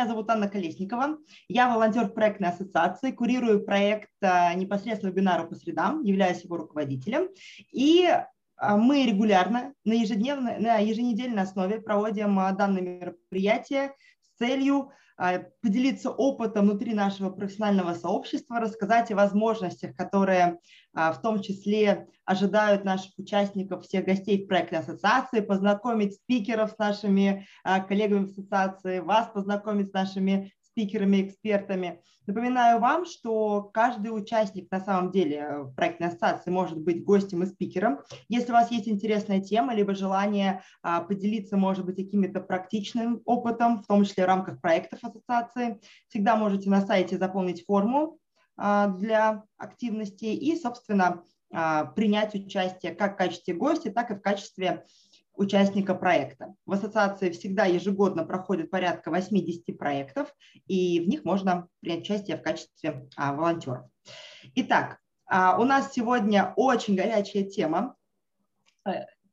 Меня зовут Анна Колесникова. Я волонтер проектной ассоциации, курирую проект непосредственно вебинара по средам, являюсь его руководителем. И мы регулярно на, ежедневной, на еженедельной основе проводим данные мероприятия с целью поделиться опытом внутри нашего профессионального сообщества, рассказать о возможностях, которые а, в том числе ожидают наших участников, всех гостей в проектной ассоциации, познакомить спикеров с нашими а, коллегами ассоциации, вас познакомить с нашими спикерами, экспертами. Напоминаю вам, что каждый участник на самом деле э, в проектной ассоциации может быть гостем и спикером. Если у вас есть интересная тема, либо желание а, поделиться, может быть, каким-то практичным опытом, в том числе в рамках проектов ассоциации, всегда можете на сайте заполнить форму а, для активности и, собственно, а, принять участие как в качестве гостя, так и в качестве участника проекта. В ассоциации всегда ежегодно проходит порядка 80 проектов, и в них можно принять участие в качестве а, волонтеров. Итак, а, у нас сегодня очень горячая тема.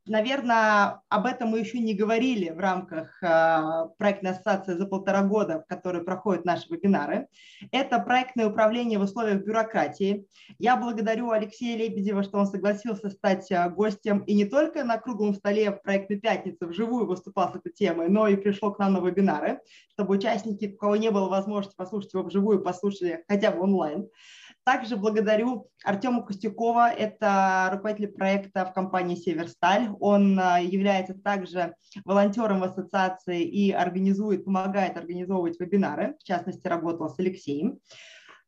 Наверное, об этом мы еще не говорили в рамках э, проектной ассоциации за полтора года, в которой проходят наши вебинары. Это проектное управление в условиях бюрократии. Я благодарю Алексея Лебедева, что он согласился стать э, гостем и не только на круглом столе в проектной пятнице вживую выступал с этой темой, но и пришел к нам на вебинары, чтобы участники, у кого не было возможности послушать его вживую, послушали хотя бы онлайн. Также благодарю Артема Костюкова, это руководитель проекта в компании «Северсталь». Он а, является также волонтером в ассоциации и организует, помогает организовывать вебинары, в частности, работал с Алексеем.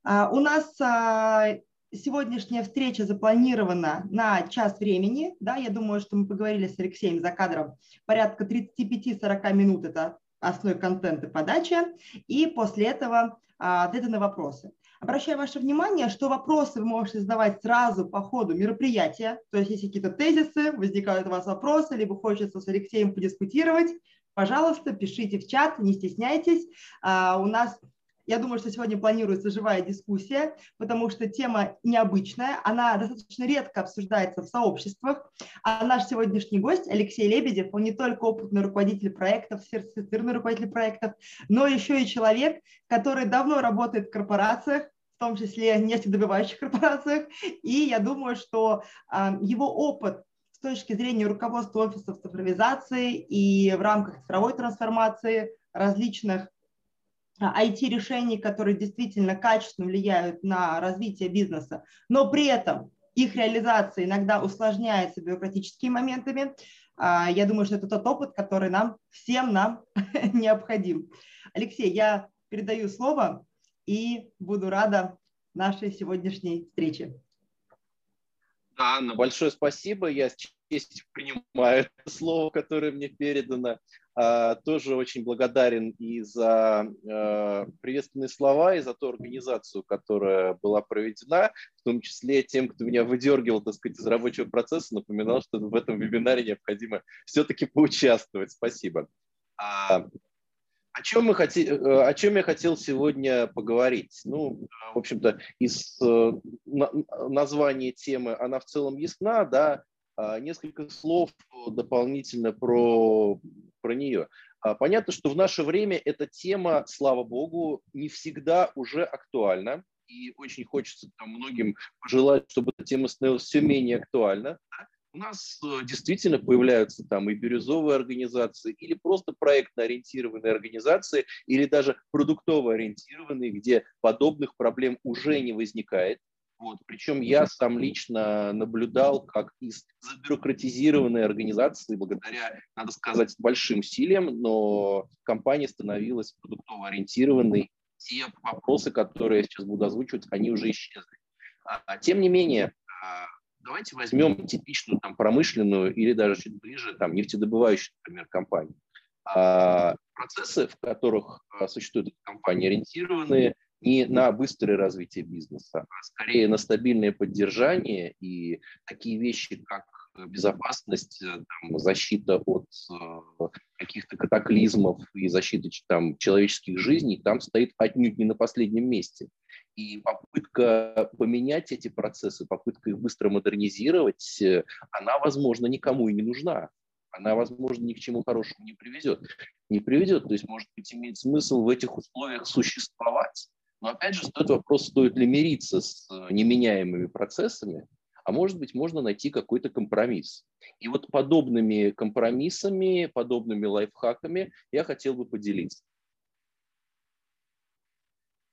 А, у нас а, сегодняшняя встреча запланирована на час времени. Да, я думаю, что мы поговорили с Алексеем за кадром. Порядка 35-40 минут – это основной контент и подача. И после этого ответы на вопросы. Обращаю ваше внимание, что вопросы вы можете задавать сразу по ходу мероприятия. То есть, если какие-то тезисы, возникают у вас вопросы, либо хочется с Алексеем подискутировать, пожалуйста, пишите в чат, не стесняйтесь. А, у нас я думаю, что сегодня планируется живая дискуссия, потому что тема необычная, она достаточно редко обсуждается в сообществах. А наш сегодняшний гость Алексей Лебедев, он не только опытный руководитель проектов, сертифицированный руководитель проектов, но еще и человек, который давно работает в корпорациях, в том числе нефтедобывающих корпорациях. И я думаю, что а, его опыт с точки зрения руководства офисов цифровизации и в рамках цифровой трансформации различных IT-решений, которые действительно качественно влияют на развитие бизнеса, но при этом их реализация иногда усложняется бюрократическими моментами. А, я думаю, что это тот опыт, который нам, всем нам необходим. Алексей, я передаю слово и буду рада нашей сегодняшней встрече. Да, Анна, большое спасибо. Я с честью принимаю слово, которое мне передано. А, тоже очень благодарен и за а, приветственные слова, и за ту организацию, которая была проведена, в том числе тем, кто меня выдергивал, так сказать, из рабочего процесса, напоминал, что в этом вебинаре необходимо все-таки поучаствовать. Спасибо. А, о чем, мы хотели, э, о чем я хотел сегодня поговорить? Ну, в общем-то, из э, названия темы она в целом ясна, да, несколько слов дополнительно про про нее. А, понятно, что в наше время эта тема, слава богу, не всегда уже актуальна. И очень хочется там, многим пожелать, чтобы эта тема становилась все менее актуальна. У нас э, действительно появляются там и бирюзовые организации, или просто проектно-ориентированные организации, или даже продуктово-ориентированные, где подобных проблем уже не возникает. Вот. Причем я сам лично наблюдал, как из забюрократизированной организации, благодаря, надо сказать, большим усилиям, но компания становилась продуктово ориентированной. Те вопросы, которые я сейчас буду озвучивать, они уже исчезли. А, тем не менее, а, давайте возьмем типичную там, промышленную или даже чуть ближе там, нефтедобывающую, например, компанию. А, процессы, в которых существуют компании, ориентированные не на быстрое развитие бизнеса, а скорее на стабильное поддержание и такие вещи, как безопасность, э, там, защита от э, каких-то катаклизмов и защита там, человеческих жизней, там стоит отнюдь не на последнем месте. И попытка поменять эти процессы, попытка их быстро модернизировать, э, она, возможно, никому и не нужна. она, возможно, ни к чему хорошему не приведет. Не приведет, то есть, может быть, имеет смысл в этих условиях существовать. Но, опять же, стоит вопрос, стоит ли мириться с э, неменяемыми процессами, а может быть, можно найти какой-то компромисс. И вот подобными компромиссами, подобными лайфхаками я хотел бы поделиться.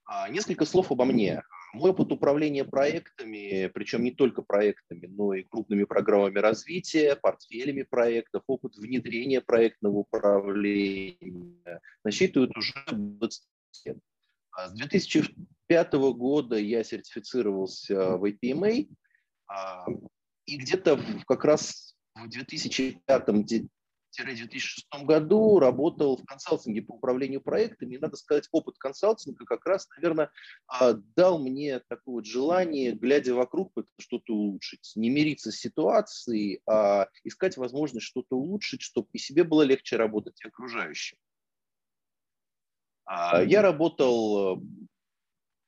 А, несколько слов обо мне. Мой опыт управления проектами, причем не только проектами, но и крупными программами развития, портфелями проектов, опыт внедрения проектного управления насчитывает уже 20 лет. А с 2005 года я сертифицировался в APMA, а, и где-то как раз в 2005 2006 году работал в консалтинге по управлению проектами. И, надо сказать, опыт консалтинга как раз, наверное, а, дал мне такое вот желание, глядя вокруг, что-то улучшить. Не мириться с ситуацией, а искать возможность что-то улучшить, чтобы и себе было легче работать, и окружающим. А, я работал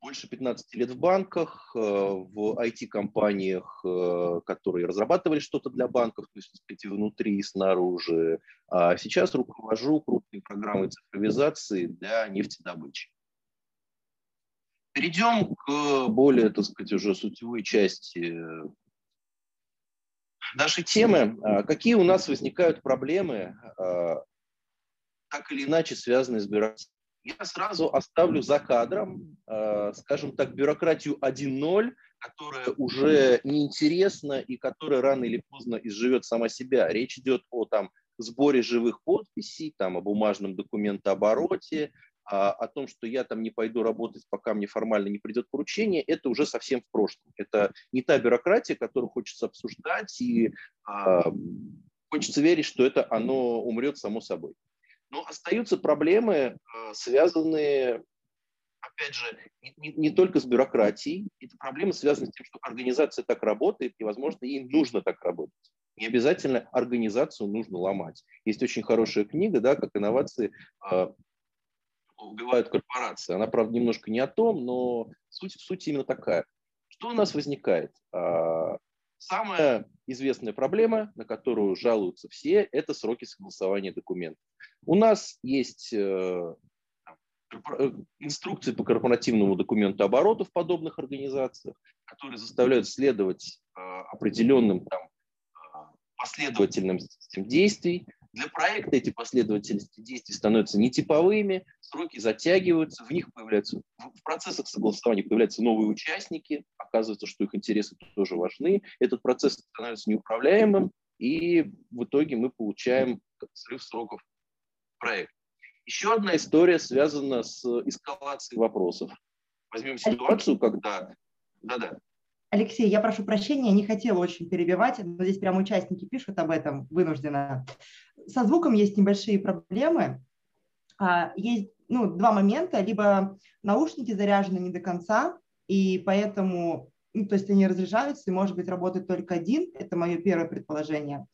больше 15 лет в банках, э, в IT-компаниях, э, которые разрабатывали что-то для банков, то есть, сказать, внутри и снаружи. А сейчас руковожу крупной программой цифровизации для нефтедобычи. Перейдем к более, так сказать, уже сутевой части нашей темы. А какие у нас возникают проблемы, так или иначе связанные с бюрократией? Я сразу оставлю за кадром, э, скажем так, бюрократию 1.0, которая уже неинтересна и которая рано или поздно изживет сама себя. Речь идет о там, сборе живых подписей, там, о бумажном документообороте, а, о том, что я там не пойду работать, пока мне формально не придет поручение, это уже совсем в прошлом. Это не та бюрократия, которую хочется обсуждать, и а, хочется верить, что это оно умрет само собой. Но остаются проблемы, э, связанные, опять же, не, не только с бюрократией. Это проблемы связаны с тем, что организация так работает, и, возможно, ей нужно так работать. Не обязательно организацию нужно ломать. Есть очень хорошая книга, да, как инновации э, убивают корпорации. Она, правда, немножко не о том, но суть, суть именно такая. Что у нас возникает? Самая известная проблема, на которую жалуются все, это сроки согласования документов. У нас есть э, э, инструкции по корпоративному документу оборота в подобных организациях, которые заставляют следовать э, определенным там, последовательным действий, для проекта эти последовательности действий становятся нетиповыми, сроки затягиваются, в них появляются, в процессах согласования появляются новые участники, оказывается, что их интересы тоже важны, этот процесс становится неуправляемым, и в итоге мы получаем срыв сроков проекта. Еще одна история связана с эскалацией вопросов. Возьмем ситуацию, когда... Да-да. Алексей, я прошу прощения, не хотела очень перебивать, но здесь прямо участники пишут об этом вынужденно. Со звуком есть небольшие проблемы. А, есть ну, два момента. Либо наушники заряжены не до конца, и поэтому, ну, то есть они разряжаются, и, может быть, работает только один. Это мое первое предположение.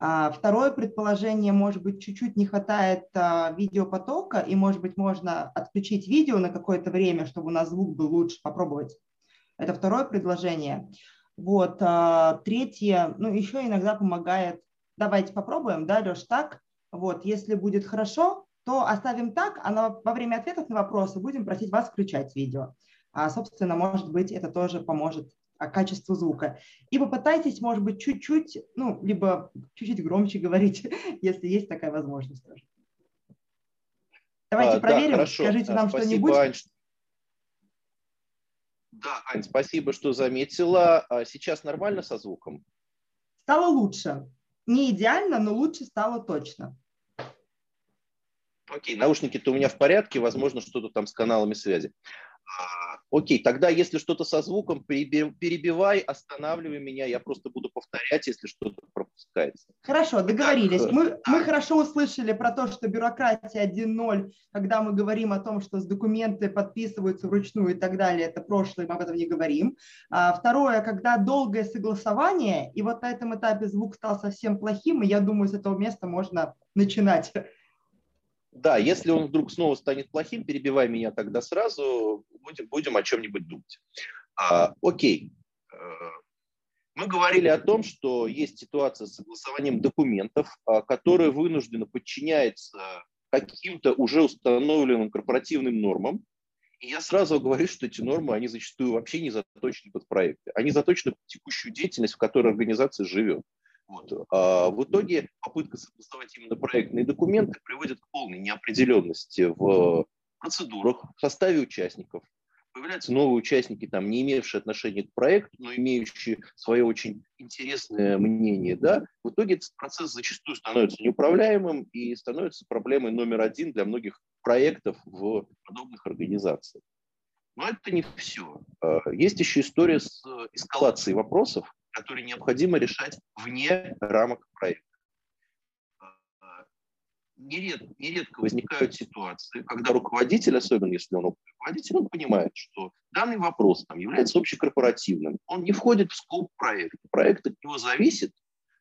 А второе предположение, может быть, чуть-чуть не хватает а, видеопотока, и, может быть, можно отключить видео на какое-то время, чтобы у нас звук был лучше, попробовать. Это второе предложение. Вот. Третье, ну, еще иногда помогает, давайте попробуем, да, Леш, так, вот, если будет хорошо, то оставим так, а на, во время ответов на вопросы будем просить вас включать видео. А, собственно, может быть, это тоже поможет а, качеству звука. И попытайтесь, может быть, чуть-чуть, ну, либо чуть-чуть громче говорить, если есть такая возможность тоже. Давайте а, проверим, да, скажите нам что-нибудь. Да, Ань, спасибо, что заметила. А сейчас нормально со звуком? Стало лучше. Не идеально, но лучше стало точно. Окей, наушники-то у меня в порядке, возможно, что-то там с каналами связи. Окей, тогда если что-то со звуком, перебивай, останавливай меня, я просто буду повторять, если что-то пропускается. Хорошо, договорились. Так, мы, мы хорошо услышали про то, что бюрократия 1.0, когда мы говорим о том, что с документы подписываются вручную и так далее, это прошлое, мы об этом не говорим. А второе, когда долгое согласование, и вот на этом этапе звук стал совсем плохим, и я думаю, с этого места можно начинать да, если он вдруг снова станет плохим, перебивай меня тогда сразу, будем, будем о чем-нибудь думать. А, окей. Э, Мы говорили о том, что есть ситуация с согласованием документов, а, которая вынуждена подчиняется каким-то уже установленным корпоративным нормам. И я сразу говорю, что эти нормы, они зачастую вообще не заточены под проекты. Они заточены под текущую деятельность, в которой организация живет. Вот. А в итоге попытка согласовать именно проектные документы приводит к полной неопределенности в процедурах, в составе участников, появляются новые участники, там, не имевшие отношения к проекту, но имеющие свое очень интересное мнение, да, в итоге этот процесс зачастую становится неуправляемым и становится проблемой номер один для многих проектов в подобных организациях. Но это не все. А, есть еще история с эскалацией вопросов, которые необходимо решать вне рамок проекта нередко, нередко возникают ситуации, когда руководитель, особенно если он руководитель, он понимает, что данный вопрос там, является общекорпоративным, он не входит в скоп проекта. Проект от него зависит,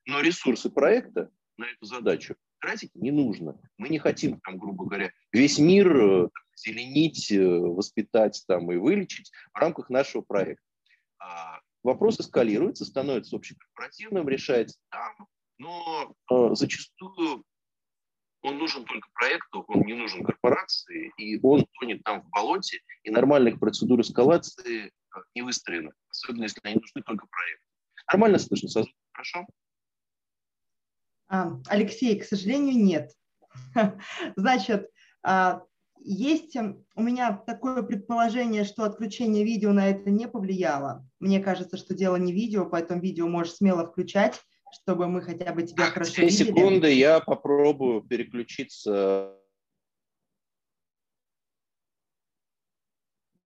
но ресурсы проекта на эту задачу тратить не нужно. Мы не хотим, там, грубо говоря, весь мир э, зеленить, э, воспитать там, и вылечить в рамках нашего проекта. А вопрос эскалируется, становится общекорпоративным, решается там, но э, зачастую он нужен только проекту, он не нужен корпорации, и он тонет там в болоте, и нормальных процедур эскалации э, не выстроено, особенно если они нужны только проекту. Нормально слышно? Хорошо? А, Алексей, к сожалению, нет. Значит, а, есть у меня такое предположение, что отключение видео на это не повлияло. Мне кажется, что дело не видео, поэтому видео можешь смело включать чтобы мы хотя бы тебя хорошо Две видели. секунды, я попробую переключиться.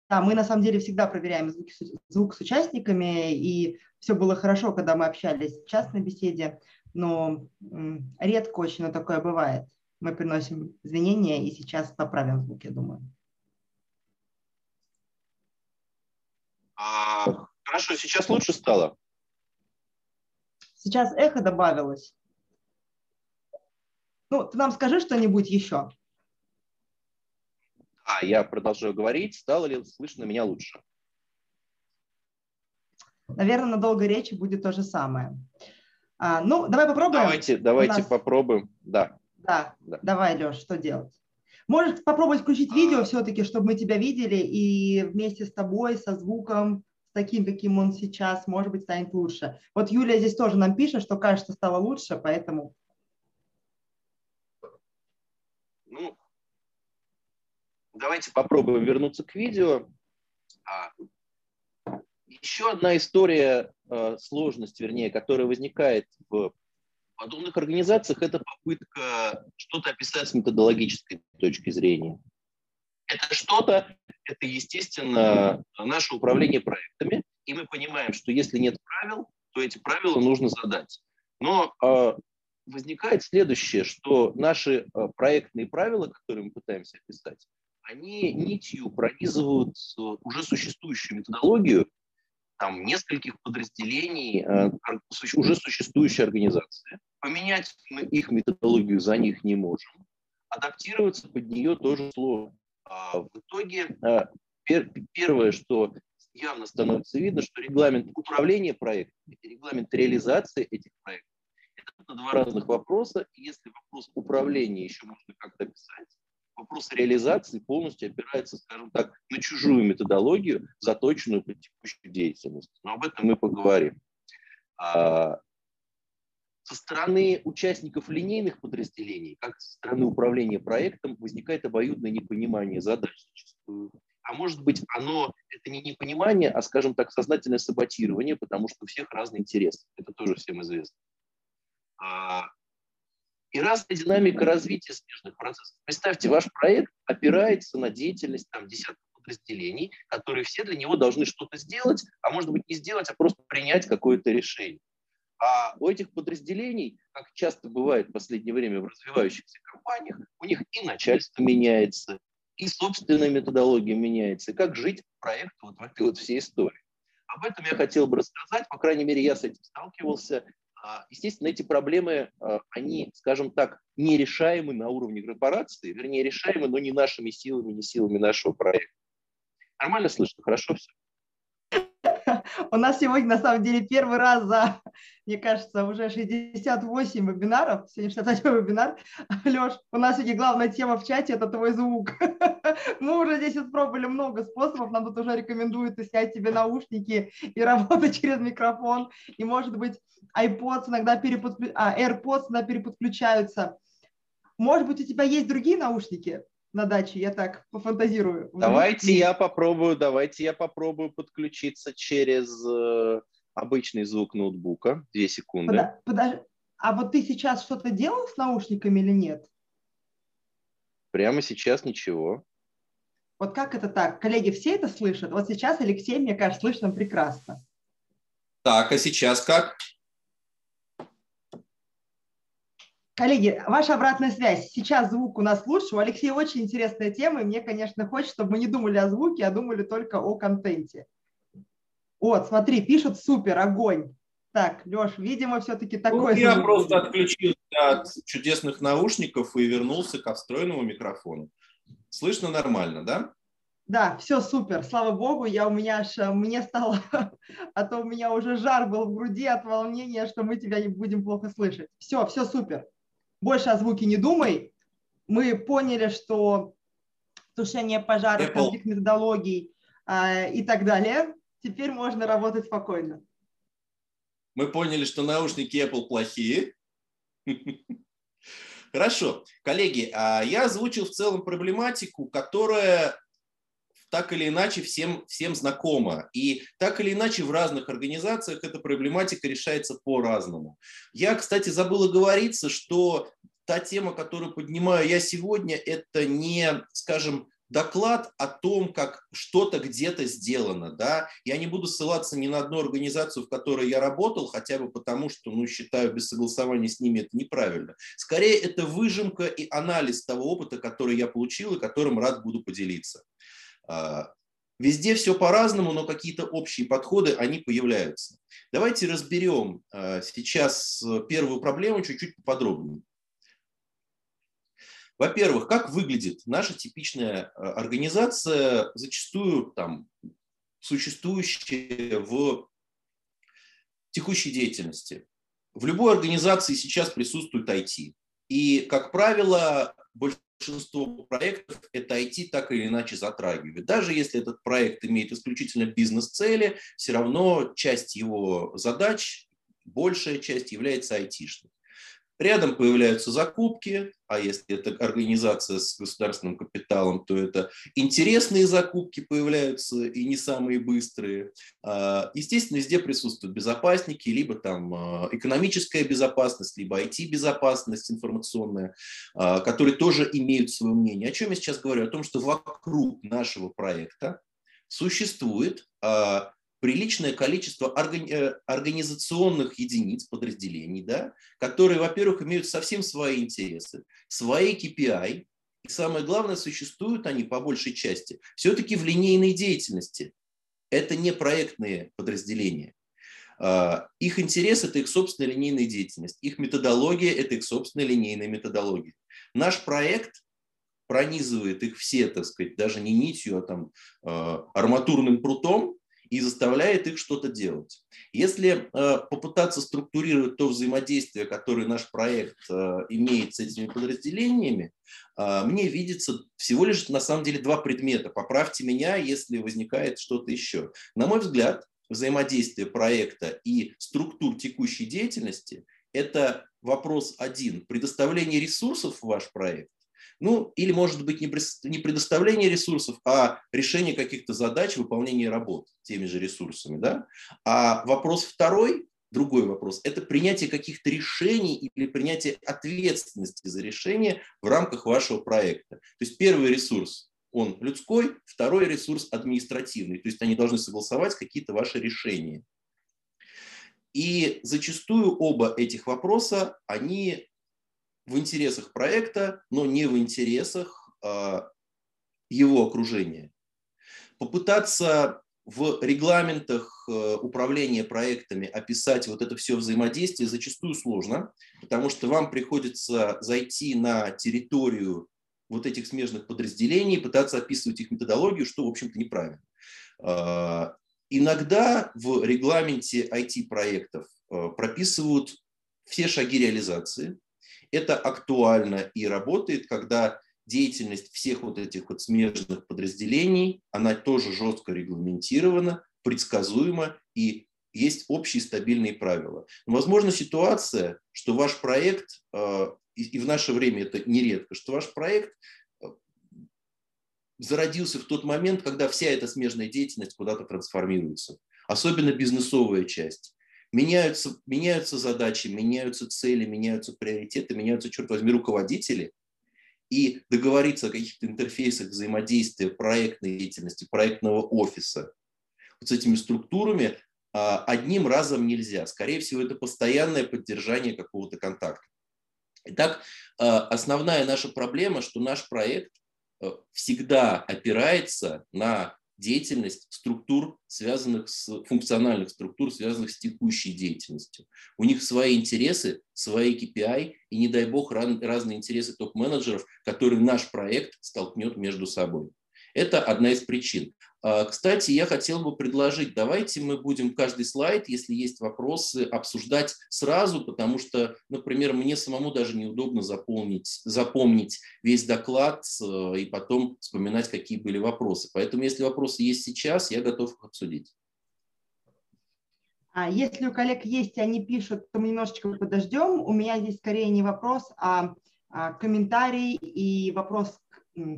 Да, мы на самом деле всегда проверяем звук, звук с участниками, и все было хорошо, когда мы общались в частной беседе, но редко очень такое бывает. Мы приносим извинения, и сейчас поправим звук, я думаю. А, хорошо, сейчас лучше стало? Сейчас эхо добавилось. Ну, ты нам скажи что-нибудь еще. А, я продолжаю говорить. Стало ли слышно меня лучше? Наверное, на долгой речи будет то же самое. А, ну, давай попробуем. Давайте, давайте нас... попробуем. Да. Да. Да, давай, Леш, что делать? Может попробовать включить видео все-таки, чтобы мы тебя видели и вместе с тобой, со звуком таким, каким он сейчас, может быть, станет лучше. Вот Юлия здесь тоже нам пишет, что кажется, стало лучше, поэтому... Ну, давайте попробуем вернуться к видео. А, еще одна история, э, сложность, вернее, которая возникает в подобных организациях, это попытка что-то описать с методологической точки зрения. Это что-то, это, естественно, наше управление проектами, и мы понимаем, что если нет правил, то эти правила нужно задать. Но э, возникает следующее, что наши э, проектные правила, которые мы пытаемся описать, они нитью пронизывают уже существующую методологию там, нескольких подразделений э, уже существующей организации. Поменять мы их методологию за них не можем. Адаптироваться под нее тоже сложно. А, в итоге а, первое, что явно становится видно, что регламент управления проектами и регламент реализации этих проектов – это два разных вопроса. И если вопрос управления еще можно как-то описать, вопрос реализации полностью опирается, скажем так, на чужую методологию, заточенную под текущую деятельность. Но об этом мы поговорим. А, со стороны участников линейных подразделений, как со стороны управления проектом, возникает обоюдное непонимание задач зачастую. А может быть, оно, это не непонимание, а, скажем так, сознательное саботирование, потому что у всех разные интересы. Это тоже всем известно. И разная динамика развития смежных процессов. Представьте, ваш проект опирается на деятельность там, десятков подразделений, которые все для него должны что-то сделать, а может быть не сделать, а просто принять какое-то решение. А у этих подразделений, как часто бывает в последнее время в развивающихся компаниях, у них и начальство меняется, и собственная методология меняется, и как жить проект вот в этой вот всей истории. Об этом я хотел бы рассказать, по крайней мере, я с этим сталкивался. А, естественно, эти проблемы, а, они, скажем так, нерешаемы на уровне корпорации, вернее, решаемы, но не нашими силами, не силами нашего проекта. Нормально слышно? Хорошо все? У нас сегодня, на самом деле, первый раз за, мне кажется, уже 68 вебинаров. Сегодня 68 вебинар. Леш, у нас сегодня главная тема в чате – это твой звук. Мы уже здесь испробовали много способов. Нам тут уже рекомендуют снять себе наушники и работать через микрофон. И, может быть, iPods иногда переподключ... а, AirPods иногда переподключаются. Может быть, у тебя есть другие наушники? На даче, я так пофантазирую. Давайте я попробую, давайте я попробую подключиться через э, обычный звук ноутбука. Две секунды. Под, подожди, а вот ты сейчас что-то делал с наушниками или нет? Прямо сейчас ничего. Вот как это так? Коллеги, все это слышат? Вот сейчас Алексей, мне кажется, слышно прекрасно. Так, а сейчас как? Коллеги, ваша обратная связь. Сейчас звук у нас лучше. У Алексея очень интересная тема, и мне, конечно, хочется, чтобы мы не думали о звуке, а думали только о контенте. Вот, смотри, пишут супер, огонь. Так, Леш, видимо, все-таки ну, такой... Ну, я звук. просто отключился от чудесных наушников и вернулся к встроенному микрофону. Слышно нормально, да? Да, все супер, слава богу, я у меня аж, мне стало, а то у меня уже жар был в груди от волнения, что мы тебя не будем плохо слышать. Все, все супер больше о звуке не думай. Мы поняли, что тушение пожаров, конфликт методологий э, и так далее. Теперь можно работать спокойно. Мы поняли, что наушники Apple плохие. Хорошо. Коллеги, а я озвучил в целом проблематику, которая так или иначе всем, всем знакома. И так или иначе в разных организациях эта проблематика решается по-разному. Я, кстати, забыл оговориться, что та тема, которую поднимаю я сегодня, это не, скажем, доклад о том, как что-то где-то сделано. Да? Я не буду ссылаться ни на одну организацию, в которой я работал, хотя бы потому, что ну, считаю без согласования с ними это неправильно. Скорее, это выжимка и анализ того опыта, который я получил и которым рад буду поделиться. А, везде все по-разному, но какие-то общие подходы, они появляются. Давайте разберем а, сейчас первую проблему чуть-чуть поподробнее. Во-первых, как выглядит наша типичная а, организация, зачастую там, существующая в текущей деятельности. В любой организации сейчас присутствует IT. И, как правило, большинство проектов это IT так или иначе затрагивает. Даже если этот проект имеет исключительно бизнес-цели, все равно часть его задач, большая часть является айтишной. Рядом появляются закупки, а если это организация с государственным капиталом, то это интересные закупки появляются и не самые быстрые. А, естественно, везде присутствуют безопасники, либо там а, экономическая безопасность, либо IT-безопасность информационная, а, которые тоже имеют свое мнение. О чем я сейчас говорю? О том, что вокруг нашего проекта существует приличное количество э, организационных единиц, подразделений, да, которые, во-первых, имеют совсем свои интересы, свои KPI, и самое главное, существуют они по большей части все-таки в линейной деятельности. Это не проектные подразделения. А, их интерес – это их собственная линейная деятельность. Их методология – это их собственная линейная методология. Наш проект пронизывает их все, так сказать, даже не нитью, а там а, арматурным прутом, и заставляет их что-то делать. Если э, попытаться структурировать то взаимодействие, которое наш проект э, имеет с этими подразделениями, э, мне видится всего лишь на самом деле два предмета. Поправьте меня, если возникает что-то еще. На мой взгляд, взаимодействие проекта и структур текущей деятельности – это вопрос один – предоставление ресурсов в ваш проект ну, или, может быть, не предоставление ресурсов, а решение каких-то задач, выполнение работ теми же ресурсами. Да? А вопрос второй, другой вопрос, это принятие каких-то решений или принятие ответственности за решение в рамках вашего проекта. То есть первый ресурс он людской, второй ресурс административный. То есть они должны согласовать какие-то ваши решения. И зачастую оба этих вопроса, они в интересах проекта, но не в интересах а, его окружения. Попытаться в регламентах э, управления проектами описать вот это все взаимодействие зачастую сложно, потому что вам приходится зайти на территорию вот этих смежных подразделений, пытаться описывать их методологию, что, в общем-то, неправильно. А, Иногда в регламенте IT-проектов э, прописывают все шаги реализации. Это актуально и работает, когда деятельность всех вот этих вот смежных подразделений, она тоже жестко регламентирована, предсказуема и есть общие стабильные правила. Но возможно ситуация, что ваш проект, э, и в наше время это нередко, что ваш проект э, зародился в тот момент, когда вся эта смежная деятельность куда-то трансформируется. Особенно бизнесовая часть. Меняются, меняются задачи, меняются цели, меняются приоритеты, меняются, черт возьми, руководители. И договориться о каких-то интерфейсах взаимодействия проектной деятельности, проектного офиса вот с этими структурами а, одним разом нельзя. Скорее всего, это постоянное поддержание какого-то контакта. Итак, а, основная наша проблема, что наш проект а, всегда опирается на деятельность структур, связанных с функциональных структур, связанных с текущей деятельностью. У них свои интересы, свои KPI и, не дай бог, разные интересы топ-менеджеров, которые наш проект столкнет между собой. Это одна из причин. А, кстати, я хотел бы предложить, давайте мы будем каждый слайд, если есть вопросы, обсуждать сразу, потому что, например, мне самому даже неудобно заполнить, запомнить весь доклад э, и потом вспоминать, какие были вопросы. Поэтому, если вопросы есть сейчас, я готов их обсудить. А если у коллег есть, они пишут, то мы немножечко подождем. У меня здесь скорее не вопрос, а, а комментарий и вопрос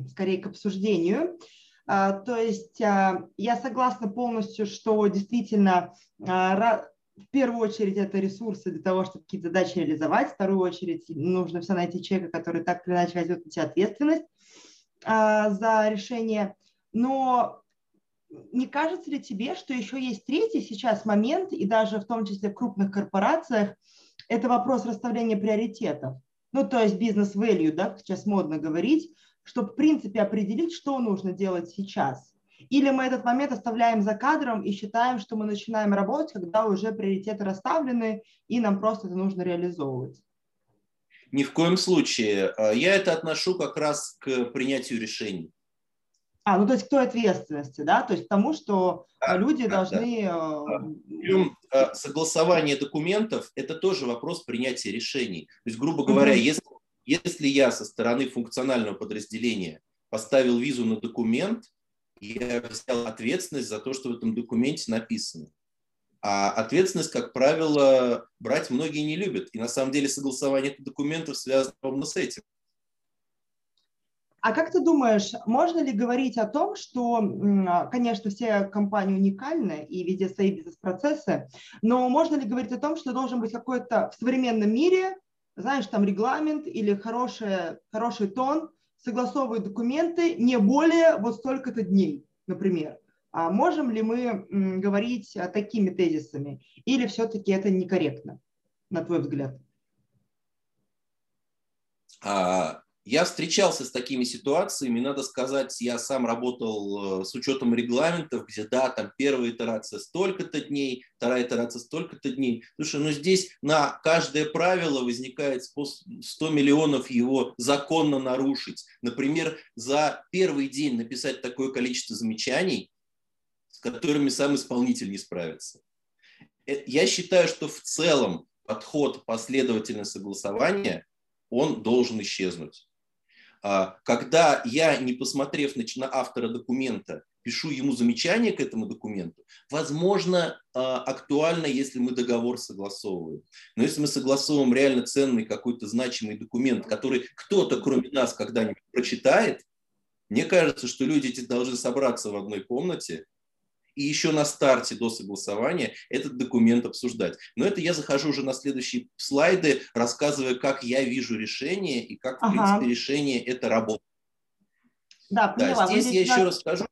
скорее к обсуждению. А, то есть а, я согласна полностью, что действительно а, в первую очередь это ресурсы для того, чтобы какие-то задачи реализовать, в вторую очередь нужно все найти человека, который так или иначе возьмет на себя ответственность за решение. Но не кажется ли тебе, что еще есть третий сейчас момент, и даже в том числе в крупных корпорациях, это вопрос расставления приоритетов? Ну, то есть бизнес-value, да, сейчас модно говорить, чтобы, в принципе, определить, что нужно делать сейчас. Или мы этот момент оставляем за кадром и считаем, что мы начинаем работать, когда уже приоритеты расставлены, и нам просто это нужно реализовывать. Ни в коем случае. А, я это отношу как раз к принятию решений. А, ну то есть к той ответственности, да, то есть к тому, что да, люди да, должны... Да. Э, согласование документов – это тоже вопрос принятия решений. То есть, грубо говоря, угу. если если я со стороны функционального подразделения поставил визу на документ, я взял ответственность за то, что в этом документе написано. А ответственность, как правило, брать многие не любят. И на самом деле согласование документов связано ровно с этим. А как ты думаешь, можно ли говорить о том, что, конечно, все компании уникальны и везде свои бизнес-процессы, но можно ли говорить о том, что должен быть какой-то в современном мире знаешь, там регламент или хороший, хороший тон, согласовывают документы не более вот столько-то дней, например. А можем ли мы говорить такими тезисами? Или все-таки это некорректно, на твой взгляд? А, я встречался с такими ситуациями, надо сказать, я сам работал э, с учетом регламентов, где, да, там первая итерация столько-то дней, вторая итерация столько-то дней. Слушай, ну здесь на каждое правило возникает 100 миллионов его законно нарушить. Например, за первый день написать такое количество замечаний, с которыми сам исполнитель не справится. Э, я считаю, что в целом подход последовательное согласование, он должен исчезнуть. А, когда я, не посмотрев на автора документа, пишу ему замечание к этому документу, возможно, а, актуально, если мы договор согласовываем. Но если мы согласовываем реально ценный какой-то значимый документ, который кто-то, кроме нас, когда-нибудь прочитает, мне кажется, что люди эти должны собраться в одной комнате и еще на старте до согласования этот документ обсуждать. Но это я захожу уже на следующие слайды, рассказывая, как я вижу решение и как, в ага. принципе, решение это работает. Да, поняла. Да, здесь я еще расскажу.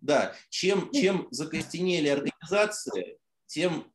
Да, чем, чем закостенели организации, тем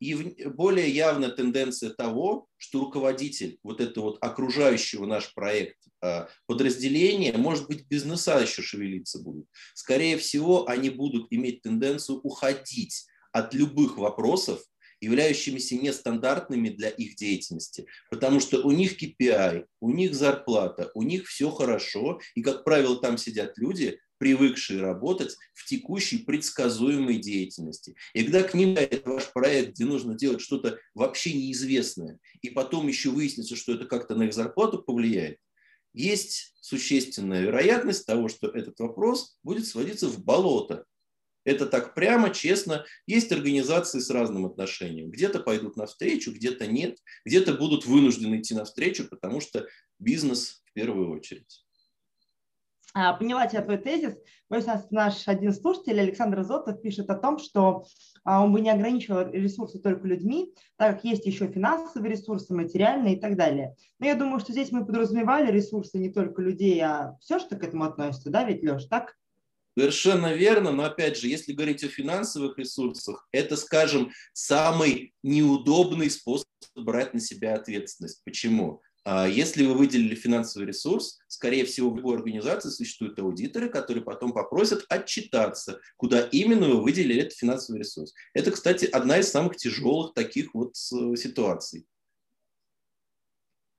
более явна тенденция того, что руководитель вот этого вот окружающего наш проект а, подразделения, может быть, бизнеса еще шевелиться будут. Скорее всего, они будут иметь тенденцию уходить от любых вопросов, являющимися нестандартными для их деятельности, потому что у них KPI, у них зарплата, у них все хорошо, и, как правило, там сидят люди, привыкшие работать в текущей предсказуемой деятельности. И когда к ним это ваш проект, где нужно делать что-то вообще неизвестное, и потом еще выяснится, что это как-то на их зарплату повлияет, есть существенная вероятность того, что этот вопрос будет сводиться в болото. Это так прямо, честно. Есть организации с разным отношением. Где-то пойдут навстречу, где-то нет. Где-то будут вынуждены идти навстречу, потому что бизнес в первую очередь. А, поняла тебя твой тезис. Вот наш один слушатель, Александр Зотов, пишет о том, что а, он бы не ограничивал ресурсы только людьми, так как есть еще финансовые ресурсы, материальные и так далее. Но я думаю, что здесь мы подразумевали ресурсы не только людей, а все, что к этому относится, да, ведь, Леш, так? Совершенно верно, но опять же, если говорить о финансовых ресурсах, это, скажем, самый неудобный способ брать на себя ответственность. Почему? А если вы выделили финансовый ресурс, скорее всего, в любой организации существуют аудиторы, которые потом попросят отчитаться, куда именно вы выделили этот финансовый ресурс. Это, кстати, одна из самых тяжелых таких вот ситуаций.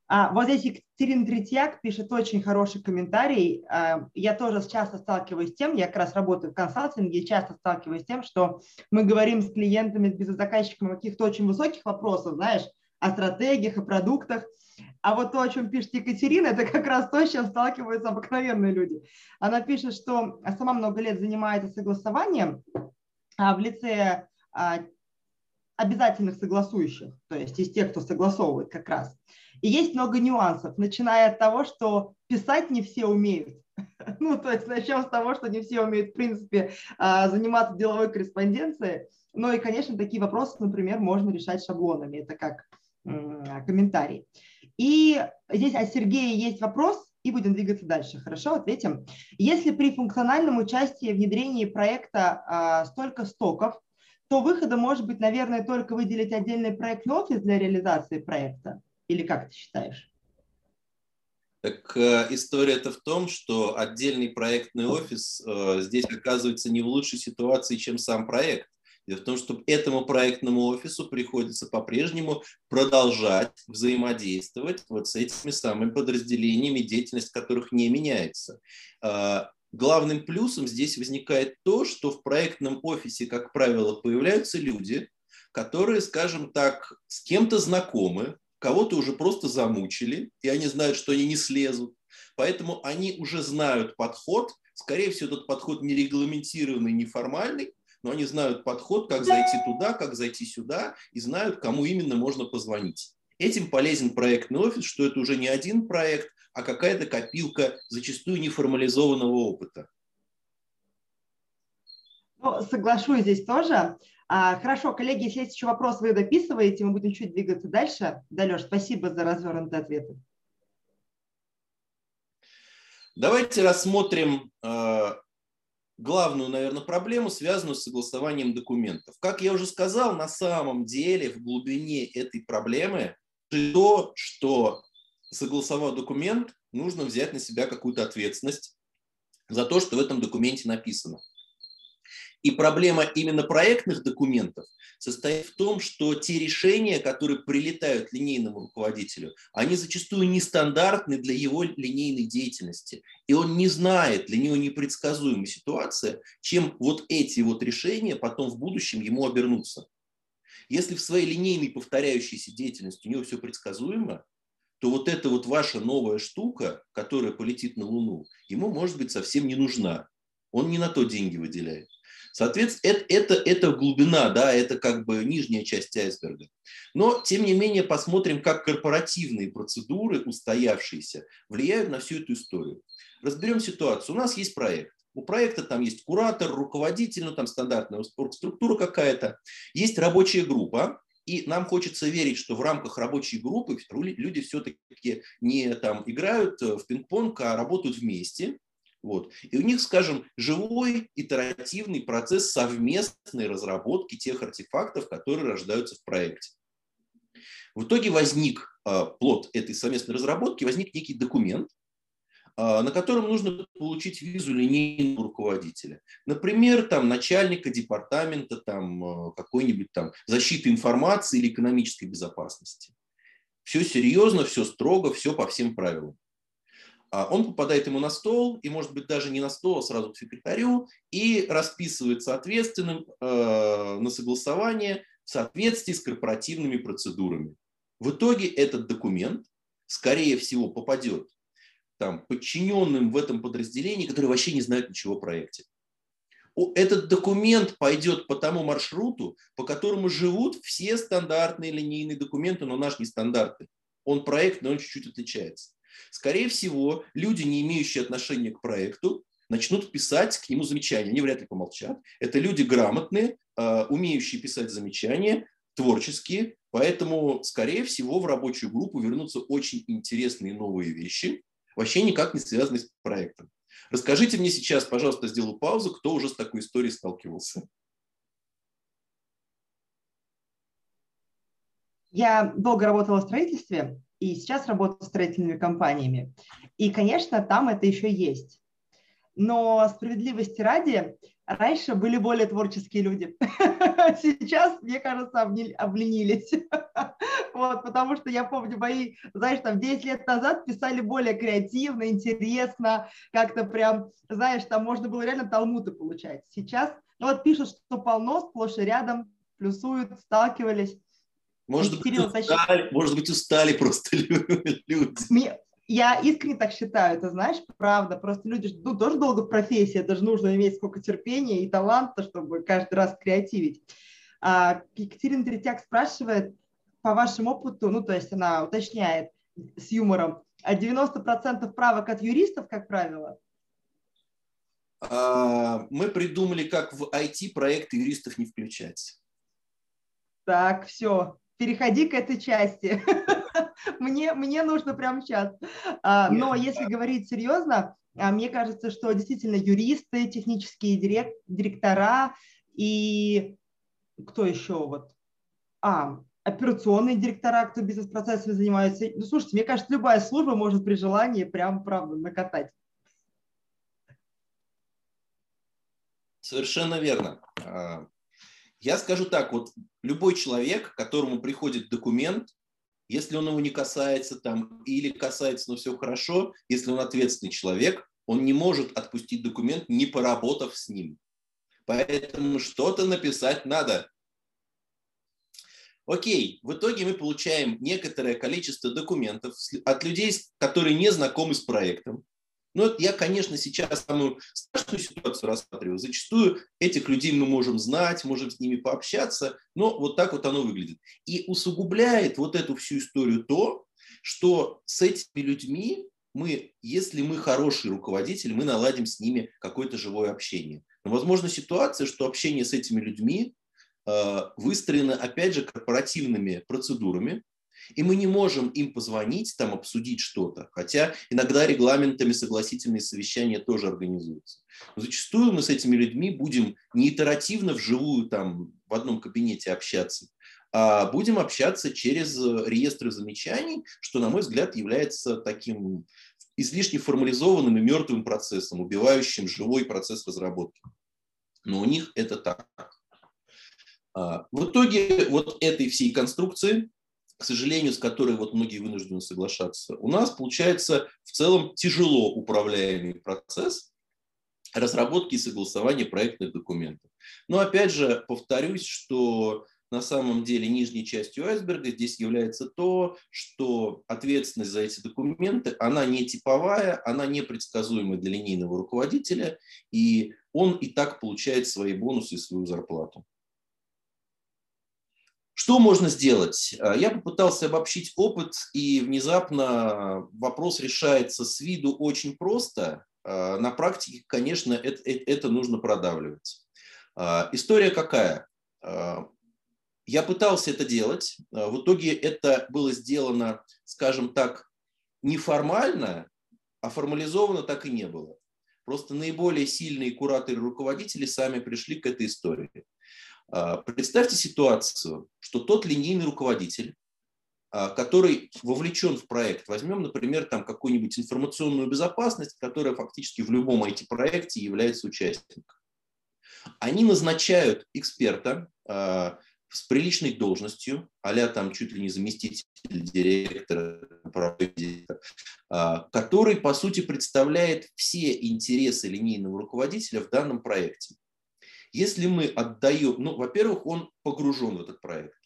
А, вот здесь Екатерина Третьяк пишет очень хороший комментарий. А, я тоже часто сталкиваюсь с тем, я как раз работаю в консалтинге, часто сталкиваюсь с тем, что мы говорим с клиентами, с бизнес-заказчиками о каких-то очень высоких вопросах, знаешь, о стратегиях, о продуктах, а вот то, о чем пишет Екатерина, это как раз то, с чем сталкиваются обыкновенные люди. Она пишет, что сама много лет занимается согласованием а в лице а, обязательных согласующих, то есть из тех, кто согласовывает как раз. И есть много нюансов, начиная от того, что писать не все умеют. Ну, то есть начнем с того, что не все умеют, в принципе, а, заниматься деловой корреспонденцией. Ну и, конечно, такие вопросы, например, можно решать шаблонами. Это как комментарий. И здесь от Сергея есть вопрос, и будем двигаться дальше. Хорошо, ответим. Если при функциональном участии в внедрении проекта а, столько стоков, то выхода может быть, наверное, только выделить отдельный проектный офис для реализации проекта. Или как ты считаешь? Так э, история-то в том, что отдельный проектный офис э, здесь оказывается не в лучшей ситуации, чем сам проект. Дело в том, что этому проектному офису приходится по-прежнему продолжать взаимодействовать вот с этими самыми подразделениями, деятельность которых не меняется. А, главным плюсом здесь возникает то, что в проектном офисе, как правило, появляются люди, которые, скажем так, с кем-то знакомы, кого-то уже просто замучили, и они знают, что они не слезут. Поэтому они уже знают подход. Скорее всего, этот подход не регламентированный, неформальный, но они знают подход, как зайти туда, как зайти сюда, и знают, кому именно можно позвонить. Этим полезен проектный офис, что это уже не один проект, а какая-то копилка зачастую неформализованного опыта. Ну, соглашусь здесь тоже. А, хорошо, коллеги, если есть еще вопрос, вы дописываете, мы будем чуть двигаться дальше. Да, Леш, спасибо за развернутые ответы. Давайте рассмотрим э, главную, наверное, проблему, связанную с согласованием документов. Как я уже сказал, на самом деле в глубине этой проблемы то, что согласовав документ, нужно взять на себя какую-то ответственность за то, что в этом документе написано. И проблема именно проектных документов состоит в том, что те решения, которые прилетают линейному руководителю, они зачастую нестандартны для его линейной деятельности. И он не знает, для него непредсказуемая ситуация, чем вот эти вот решения потом в будущем ему обернутся. Если в своей линейной повторяющейся деятельности у него все предсказуемо, то вот эта вот ваша новая штука, которая полетит на Луну, ему, может быть, совсем не нужна. Он не на то деньги выделяет. Соответственно, это, это, это глубина, да, это как бы нижняя часть айсберга. Но, тем не менее, посмотрим, как корпоративные процедуры, устоявшиеся, влияют на всю эту историю. Разберем ситуацию. У нас есть проект. У проекта там есть куратор, руководитель, ну там стандартная структура какая-то. Есть рабочая группа, и нам хочется верить, что в рамках рабочей группы люди все-таки не там играют в пинг-понг, а работают вместе. Вот. И у них, скажем, живой итеративный процесс совместной разработки тех артефактов, которые рождаются в проекте. В итоге возник э, плод этой совместной разработки, возник некий документ, э, на котором нужно получить визу линейного руководителя. Например, там, начальника департамента там, э, какой-нибудь там защиты информации или экономической безопасности. Все серьезно, все строго, все по всем правилам. А он попадает ему на стол, и, может быть, даже не на стол, а сразу к секретарю, и расписывается ответственным э, на согласование в соответствии с корпоративными процедурами. В итоге этот документ, скорее всего, попадет там, подчиненным в этом подразделении, которые вообще не знают ничего о проекте. Этот документ пойдет по тому маршруту, по которому живут все стандартные линейные документы, но наш нестандартный. Он проектный, он чуть-чуть отличается. Скорее всего, люди, не имеющие отношения к проекту, начнут писать к нему замечания. Они вряд ли помолчат. Это люди грамотные, а, умеющие писать замечания, творческие. Поэтому, скорее всего, в рабочую группу вернутся очень интересные новые вещи, вообще никак не связанные с проектом. Расскажите мне сейчас, пожалуйста, сделаю паузу, кто уже с такой историей сталкивался. Я долго работала в строительстве, и сейчас работаю с строительными компаниями. И, конечно, там это еще есть. Но справедливости ради, раньше были более творческие люди. Сейчас, мне кажется, обленились. Вот, потому что я помню мои, знаешь, там 10 лет назад писали более креативно, интересно, как-то прям, знаешь, там можно было реально талмуты получать. Сейчас, ну вот пишут, что полно, сплошь и рядом, плюсуют, сталкивались. Может быть, устали, может быть, устали просто люди. Мне, я искренне так считаю, это знаешь, правда. Просто люди ну, тоже долго в профессии, это же нужно иметь сколько терпения и таланта, чтобы каждый раз креативить. А, Екатерина Третьяк спрашивает, по вашему опыту, ну, то есть она уточняет с юмором, а 90% правок от юристов, как правило? А, мы придумали, как в IT-проекты юристов не включать. Так, все, переходи к этой части. мне, мне нужно прямо сейчас. А, но если говорить серьезно, а, мне кажется, что действительно юристы, технические директ, директора и кто еще вот? А, операционные директора, кто бизнес-процессами занимается. Ну, слушайте, мне кажется, любая служба может при желании прям, правда, накатать. Совершенно верно. Я скажу так, вот любой человек, к которому приходит документ, если он его не касается там или касается, но все хорошо, если он ответственный человек, он не может отпустить документ, не поработав с ним. Поэтому что-то написать надо. Окей, в итоге мы получаем некоторое количество документов от людей, которые не знакомы с проектом. Но я, конечно, сейчас самую страшную ситуацию рассматриваю. Зачастую этих людей мы можем знать, можем с ними пообщаться, но вот так вот оно выглядит. И усугубляет вот эту всю историю то, что с этими людьми мы, если мы хороший руководитель, мы наладим с ними какое-то живое общение. Но возможно ситуация, что общение с этими людьми э, выстроено, опять же, корпоративными процедурами, и мы не можем им позвонить, там обсудить что-то, хотя иногда регламентами согласительные совещания тоже организуются. Но зачастую мы с этими людьми будем не итеративно вживую там в одном кабинете общаться, а будем общаться через реестры замечаний, что, на мой взгляд, является таким излишне формализованным и мертвым процессом, убивающим живой процесс разработки. Но у них это так. А, в итоге вот этой всей конструкции к сожалению, с которой вот многие вынуждены соглашаться, у нас получается в целом тяжело управляемый процесс разработки и согласования проектных документов. Но опять же, повторюсь, что на самом деле нижней частью айсберга здесь является то, что ответственность за эти документы, она не типовая, она не предсказуемая для линейного руководителя, и он и так получает свои бонусы и свою зарплату. Что можно сделать? А, я попытался обобщить опыт, и внезапно вопрос решается с виду очень просто. А, на практике, конечно, это, это нужно продавливать. История какая? Я пытался это делать. В итоге это было сделано, скажем так, неформально, а формализовано так и не было. Просто наиболее сильные кураторы руководители сами пришли к этой истории. А, представьте ситуацию, что тот линейный руководитель, а, который вовлечен в проект, возьмем, например, там какую-нибудь информационную безопасность, которая фактически в любом IT-проекте является участником. Они назначают эксперта, а, с приличной должностью, а там чуть ли не заместитель директора, который, по сути, представляет все интересы линейного руководителя в данном проекте. Если мы отдаем, ну, во-первых, он погружен в этот проект.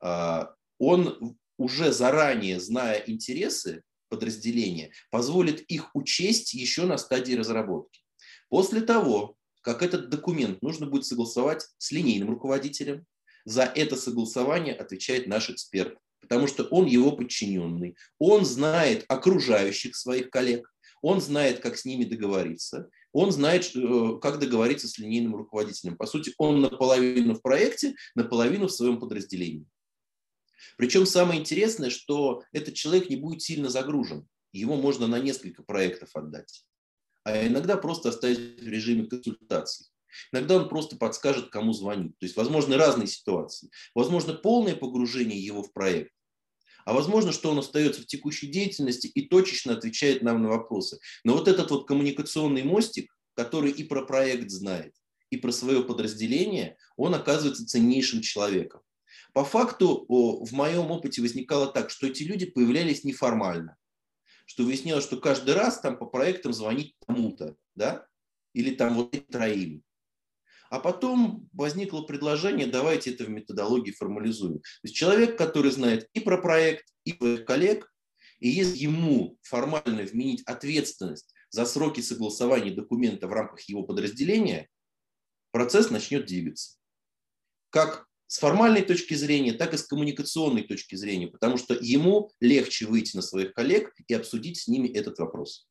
А, он уже заранее, зная интересы подразделения, позволит их учесть еще на стадии разработки. После того, как этот документ нужно будет согласовать с линейным руководителем, за это согласование отвечает наш эксперт, потому что он его подчиненный. Он знает окружающих своих коллег, он знает, как с ними договориться, он знает, э, как договориться с линейным руководителем. По сути, он наполовину в проекте, наполовину в своем подразделении. Причем самое интересное, что этот человек не будет сильно загружен. Его можно на несколько проектов отдать. А иногда просто оставить в режиме консультаций. Иногда он просто подскажет, кому звонить. То есть, возможно, разные ситуации. Возможно, полное погружение его в проект. А возможно, что он остается в текущей деятельности и точечно отвечает нам на вопросы. Но вот этот вот коммуникационный мостик, который и про проект знает, и про свое подразделение, он оказывается ценнейшим человеком. По факту в моем опыте возникало так, что эти люди появлялись неформально. Что выяснялось, что каждый раз там по проектам звонить кому-то, да, или там вот троим. А потом возникло предложение, давайте это в методологии формализуем. То есть человек, который знает и про проект, и про коллег, и если ему формально вменить ответственность за сроки согласования документа в рамках его подразделения, процесс начнет двигаться. Как с формальной точки зрения, так и с коммуникационной точки зрения, потому что ему легче выйти на своих коллег и обсудить с ними этот вопрос.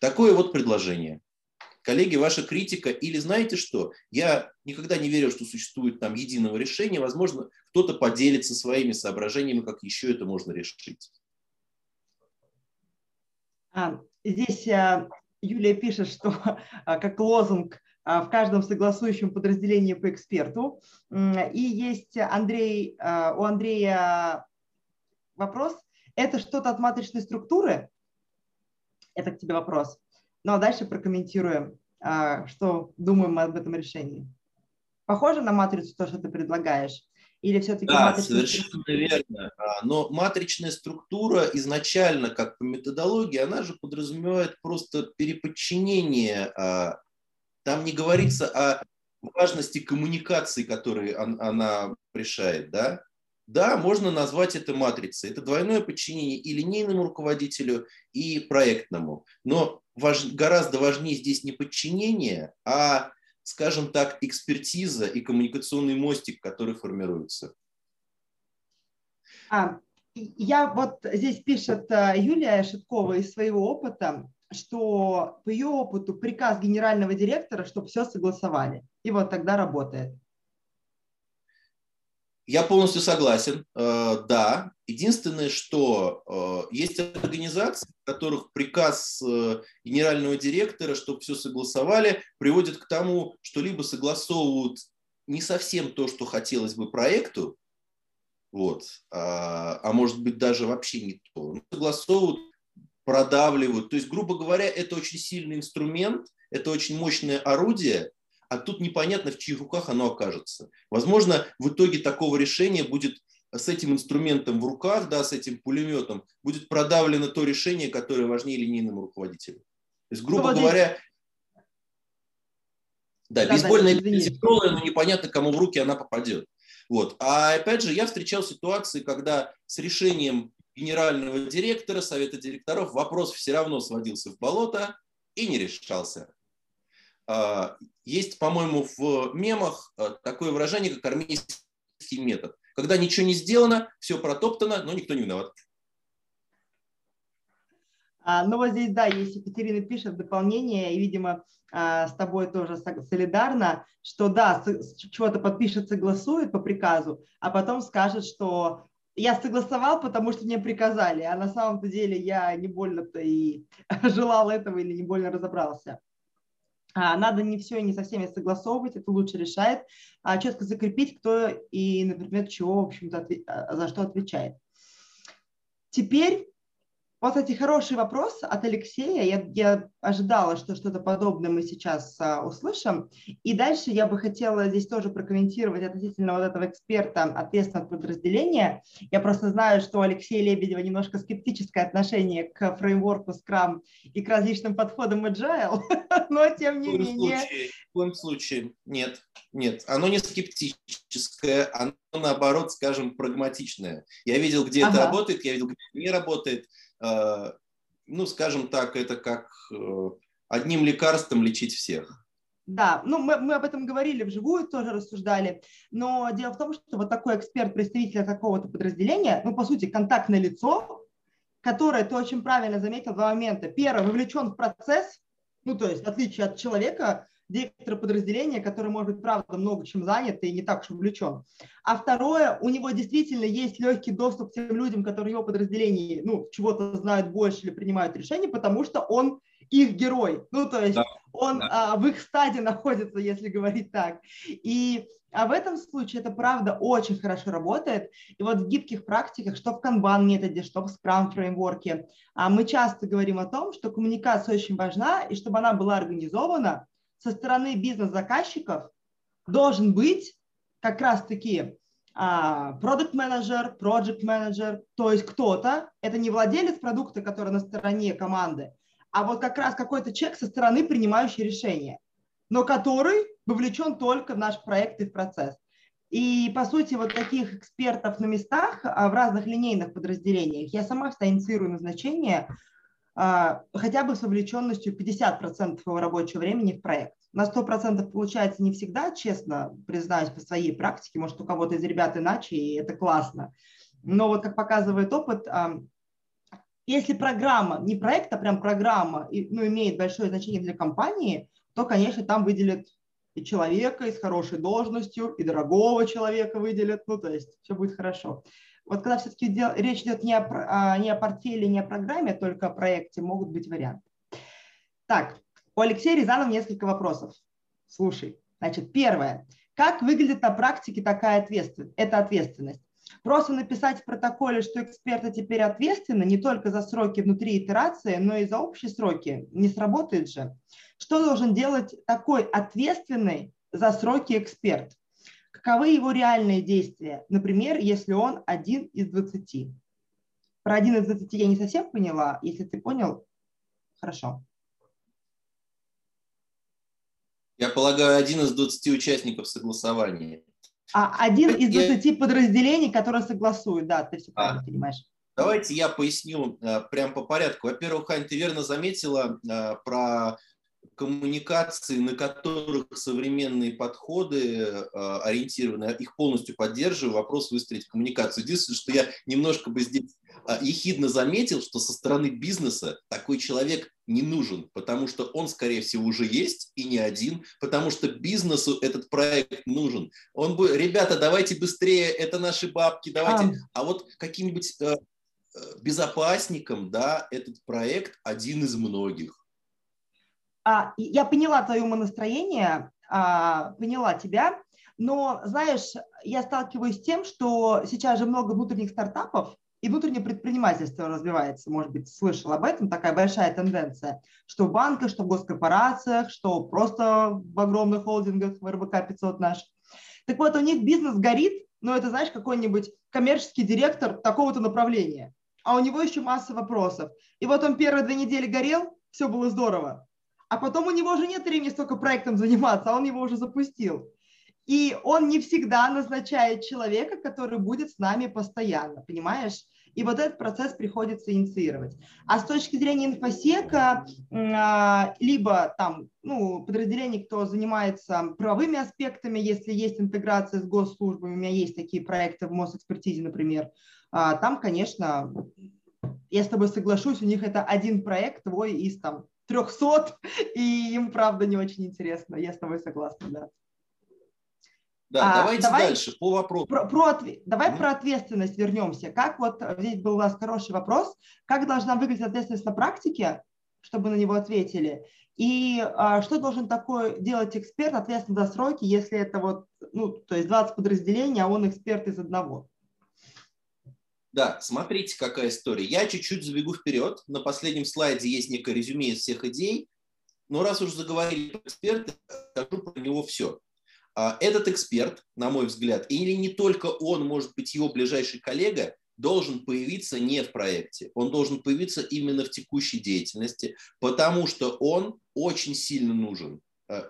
Такое вот предложение коллеги, ваша критика, или знаете что, я никогда не верил, что существует там единого решения, возможно, кто-то поделится своими соображениями, как еще это можно решить. А, здесь а, Юлия пишет, что а, как лозунг в каждом согласующем подразделении по эксперту. И есть Андрей, у Андрея вопрос. Это что-то от матричной структуры? Это к тебе вопрос. Ну а дальше прокомментируем, а, что думаем мы об этом решении. Похоже на матрицу то, что ты предлагаешь? Или все-таки да, совершенно структура? верно. А, но матричная структура изначально, как по методологии, она же подразумевает просто переподчинение. А, там не говорится о важности коммуникации, которые она решает, да? Да, можно назвать это матрицей. Это двойное подчинение и линейному руководителю, и проектному. Но важ, гораздо важнее здесь не подчинение, а, скажем так, экспертиза и коммуникационный мостик, который формируется. А, я вот здесь пишет э, Юлия Шиткова из своего опыта, что по ее опыту приказ генерального директора, чтобы все согласовали. И вот тогда работает. Я полностью согласен, э, да. Единственное, что э, есть организации, в которых приказ э, генерального директора, чтобы все согласовали, приводит к тому, что либо согласовывают не совсем то, что хотелось бы проекту, вот, а, а может быть даже вообще не то. Согласовывают, продавливают. То есть, грубо говоря, это очень сильный инструмент, это очень мощное орудие, а тут непонятно, в чьих руках оно окажется. Возможно, в итоге такого решения будет с этим инструментом в руках, да, с этим пулеметом, будет продавлено то решение, которое важнее линейному руководителю. То есть, грубо ну, говоря, да, да бейсбольная да, тяжелая, но непонятно, кому в руки она попадет. Вот. А опять же, я встречал ситуации, когда с решением генерального директора, совета директоров вопрос все равно сводился в болото и не решался. А, есть, по-моему, в мемах а, такое выражение, как армейский метод. Когда ничего не сделано, все протоптано, но никто не виноват. А, ну вот здесь, да, есть Екатерина пишет дополнение, и, видимо, с тобой тоже солидарно, что да, чего-то подпишет, согласует по приказу, а потом скажет, что я согласовал, потому что мне приказали, а на самом-то деле я не больно-то и желал этого или не больно разобрался. А, надо не все и не со всеми согласовывать, это лучше решает, а четко закрепить, кто и на предмет чего, в общем-то, а, за что отвечает. Теперь Вот, кстати, хороший вопрос от Алексея. Я, я ожидала, что что-то подобное мы сейчас а, услышим. И дальше я бы хотела здесь тоже прокомментировать относительно вот этого эксперта ответственного подразделения. Я просто знаю, что у Алексея Лебедева немножко скептическое отношение к фреймворку Scrum и к различным подходам Agile, но тем не менее... В коем случае нет, нет. Оно не скептическое, оно наоборот, скажем, прагматичное. Я видел, где ага. это работает, я видел, где это не работает. Э, ну, скажем так, это как э, одним лекарством лечить всех. Да, ну мы, мы об этом говорили вживую, тоже рассуждали, но дело в том, что вот такой эксперт, представитель какого-то подразделения, ну, по сути, контактное лицо, которое, ты очень правильно заметил, два момента. Первое, вовлечен в процесс, ну, то есть, в отличие от человека, директора подразделения, который, может быть, правда, много чем занят и не так уж увлечен. А второе, у него действительно есть легкий доступ к тем людям, которые в его подразделении ну, чего-то знают больше или принимают решения, потому что он их герой. Ну, то есть да, он да. А, в их стадии находится, если говорить так. И а в этом случае это правда очень хорошо работает. И вот в гибких практиках, что в Kanban методе, что в Scrum фреймворке, а мы часто говорим о том, что коммуникация очень важна, и чтобы она была организована, со стороны бизнес-заказчиков должен быть как раз-таки продукт менеджер project менеджер то есть кто-то, это не владелец продукта, который на стороне команды, а вот как раз какой-то человек со стороны принимающий решения, но который вовлечен только в наш проект и в процесс. И, по сути, вот таких экспертов на местах а, в разных линейных подразделениях я сама всегда инициирую назначение а, хотя бы с вовлеченностью 50% его рабочего времени в проект. На 100% получается не всегда, честно признаюсь по своей практике, может у кого-то из ребят иначе, и это классно. Но вот как показывает опыт, а, если программа, не проект, а прям программа, ну, имеет большое значение для компании, то, конечно, там выделят и человека, и с хорошей должностью, и дорогого человека выделят, ну, то есть все будет хорошо. Вот когда все-таки речь идет не о, а, не о портфеле, не о программе, а только о проекте, могут быть варианты. Так, у Алексея Рязанова несколько вопросов. Слушай, значит, первое. Как выглядит на практике такая ответственность? Это ответственность. Просто написать в протоколе, что эксперты теперь ответственны не только за сроки внутри итерации, но и за общие сроки. Не сработает же. Что должен делать такой ответственный за сроки эксперт? Каковы его реальные действия? Например, если он один из 20. Про один из 20 я не совсем поняла. Если ты понял, хорошо. Я полагаю, один из 20 участников согласования. А один из 20 я... подразделений, которые согласуют, да, ты все правильно а, понимаешь. Давайте я поясню э, прям по порядку. Во-первых, Хань, ты верно заметила э, про коммуникации, на которых современные подходы э, ориентированы, их полностью поддерживаю, вопрос выстроить коммуникацию. Единственное, что я немножко бы здесь э, ехидно заметил, что со стороны бизнеса такой человек не нужен, потому что он, скорее всего, уже есть и не один, потому что бизнесу этот проект нужен. Он бы, ребята, давайте быстрее, это наши бабки, давайте. А, а вот каким-нибудь э, безопасником, да, этот проект один из многих. А, я поняла твое умонастроение, а, поняла тебя, но, знаешь, я сталкиваюсь с тем, что сейчас же много внутренних стартапов, и внутреннее предпринимательство развивается, может быть, слышал об этом, такая большая тенденция, что в банках, что в госкорпорациях, что просто в огромных холдингах, в РБК 500 наш. Так вот, у них бизнес горит, но это, знаешь, какой-нибудь коммерческий директор такого-то направления, а у него еще масса вопросов. И вот он первые две недели горел, все было здорово, а потом у него уже нет времени столько проектом заниматься, а он его уже запустил. И он не всегда назначает человека, который будет с нами постоянно, понимаешь? И вот этот процесс приходится инициировать. А с точки зрения инфосека, а, либо там ну, подразделений, кто занимается правовыми аспектами, если есть интеграция с госслужбами, у меня есть такие проекты в Мосэкспертизе, например, а, там, конечно, я с тобой соглашусь, у них это один проект твой из там 300, и им, правда, не очень интересно. Я с тобой согласна, да. Да, а, давайте давай дальше по вопросу. Про, про, давай mm-hmm. про ответственность вернемся. Как вот здесь был у вас хороший вопрос, как должна выглядеть ответственность на практике, чтобы на него ответили, и а, что должен такой делать эксперт, ответственный за сроки, если это вот, ну, то есть 20 подразделений, а он эксперт из одного? Да, смотрите, какая история. Я чуть-чуть забегу вперед. На последнем слайде есть некое резюме из всех идей. Но раз уж заговорили про эксперта, скажу про него все. А, этот эксперт, на мой взгляд, или не только он, может быть, его ближайший коллега, должен появиться не в проекте, он должен появиться именно в текущей деятельности, потому что он очень сильно нужен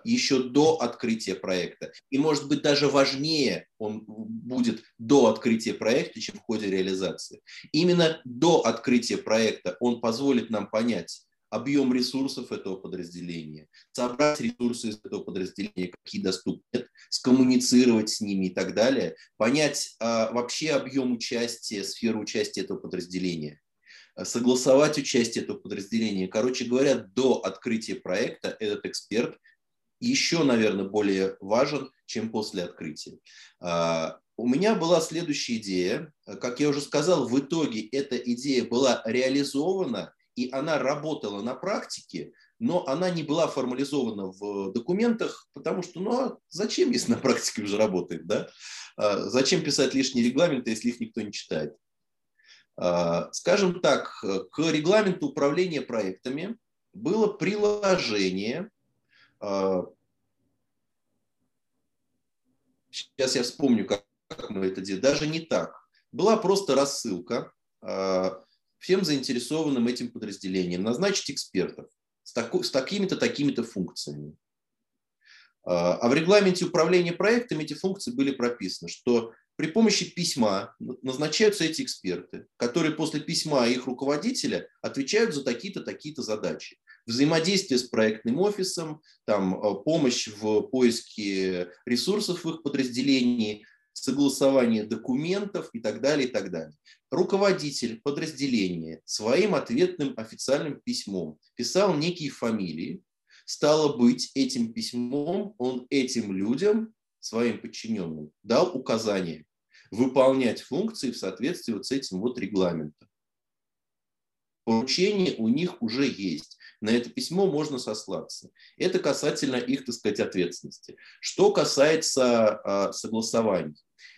еще до открытия проекта. И, может быть, даже важнее он будет до открытия проекта, чем в ходе реализации. Именно до открытия проекта он позволит нам понять, объем ресурсов этого подразделения, собрать ресурсы из этого подразделения, какие доступны, скоммуницировать с ними и так далее, понять а, вообще объем участия, сферу участия этого подразделения, а, согласовать участие этого подразделения. Короче говоря, до открытия проекта этот эксперт еще, наверное, более важен, чем после открытия. А, у меня была следующая идея. Как я уже сказал, в итоге эта идея была реализована и она работала на практике, но она не была формализована в документах, потому что, ну, а зачем, если на практике уже работает, да? А зачем писать лишние регламенты, если их никто не читает? А, скажем так, к регламенту управления проектами было приложение, сейчас я вспомню, как мы это делали, даже не так. Была просто рассылка, всем заинтересованным этим подразделением назначить экспертов с, таку, с такими-то, такими-то функциями. А, а в регламенте управления проектами эти функции были прописаны, что при помощи письма назначаются эти эксперты, которые после письма их руководителя отвечают за такие-то, такие-то задачи. Взаимодействие с проектным офисом, там, а, помощь в поиске ресурсов в их подразделении, согласование документов и так далее, и так далее. Руководитель подразделения своим ответным официальным письмом писал некие фамилии, стало быть, этим письмом он этим людям, своим подчиненным, дал указание выполнять функции в соответствии вот с этим вот регламентом. Поручение у них уже есть. На это письмо можно сослаться. Это касательно их, так сказать, ответственности. Что касается э, согласований.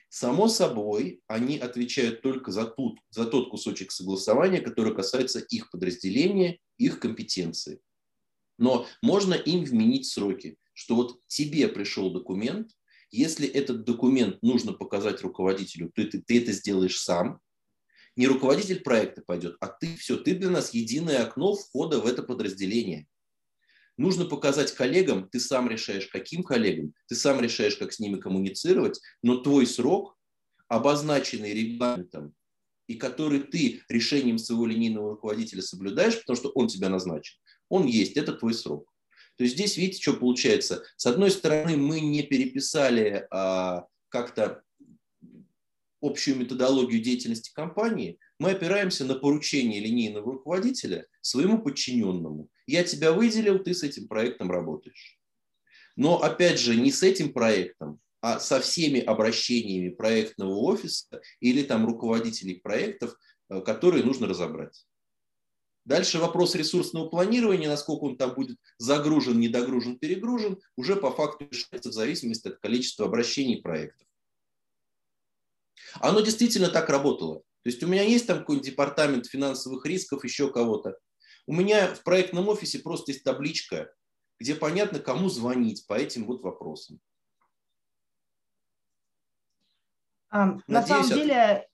Само собой, они отвечают только за, тот, за тот кусочек согласования, который касается их подразделения, их компетенции. Но можно им вменить сроки, что вот тебе пришел документ, если этот документ нужно показать руководителю, то ты, ты это сделаешь сам, не руководитель проекта пойдет, а ты все, ты для нас единое окно входа в это подразделение. Нужно показать коллегам, ты сам решаешь, каким коллегам, ты сам решаешь, как с ними коммуницировать, но твой срок, обозначенный регламентом, и который ты решением своего линейного руководителя соблюдаешь, потому что он тебя назначил, он есть, это твой срок. То есть здесь, видите, что получается? С одной стороны, мы не переписали а, как-то общую методологию деятельности компании, мы опираемся на поручение линейного руководителя своему подчиненному. Я тебя выделил, ты с этим проектом работаешь. Но опять же, не с этим проектом, а со всеми обращениями проектного офиса или там руководителей проектов, э, которые нужно разобрать. Дальше вопрос ресурсного планирования, насколько он там будет загружен, недогружен, перегружен, уже по факту решается в зависимости от количества обращений проектов. Оно действительно так работало. То есть у меня есть там какой-нибудь департамент финансовых рисков, еще кого-то. У меня в проектном офисе просто есть табличка, где понятно, кому звонить по этим вот вопросам. А, на самом деле,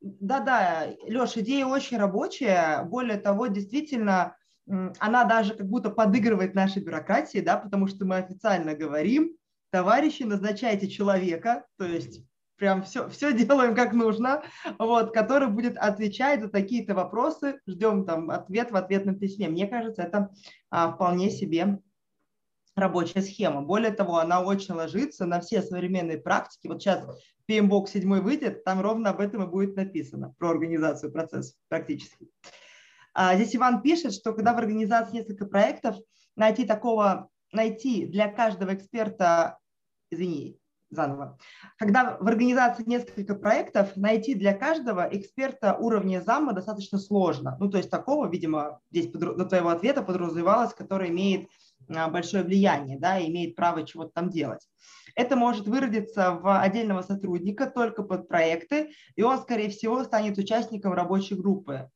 да-да, Леш, идея очень рабочая. Более того, действительно, она даже как будто подыгрывает нашей бюрократии, да, потому что мы официально говорим, товарищи, назначайте человека, то есть прям все, все делаем как нужно, вот, который будет отвечать за такие-то вопросы, ждем там ответ в ответном письме. Мне кажется, это а, вполне себе рабочая схема. Более того, она очень ложится на все современные практики. Вот сейчас PMBOK 7 выйдет, там ровно об этом и будет написано, про организацию процесса практически. А, здесь Иван пишет, что когда в организации несколько проектов, найти такого, найти для каждого эксперта, извини, заново. Когда в организации несколько проектов, найти для каждого эксперта уровня зама достаточно сложно. Ну, то есть такого, видимо, здесь до твоего ответа подразумевалось, который имеет большое влияние, да, и имеет право чего-то там делать. Это может выродиться в отдельного сотрудника только под проекты, и он, скорее всего, станет участником рабочей группы.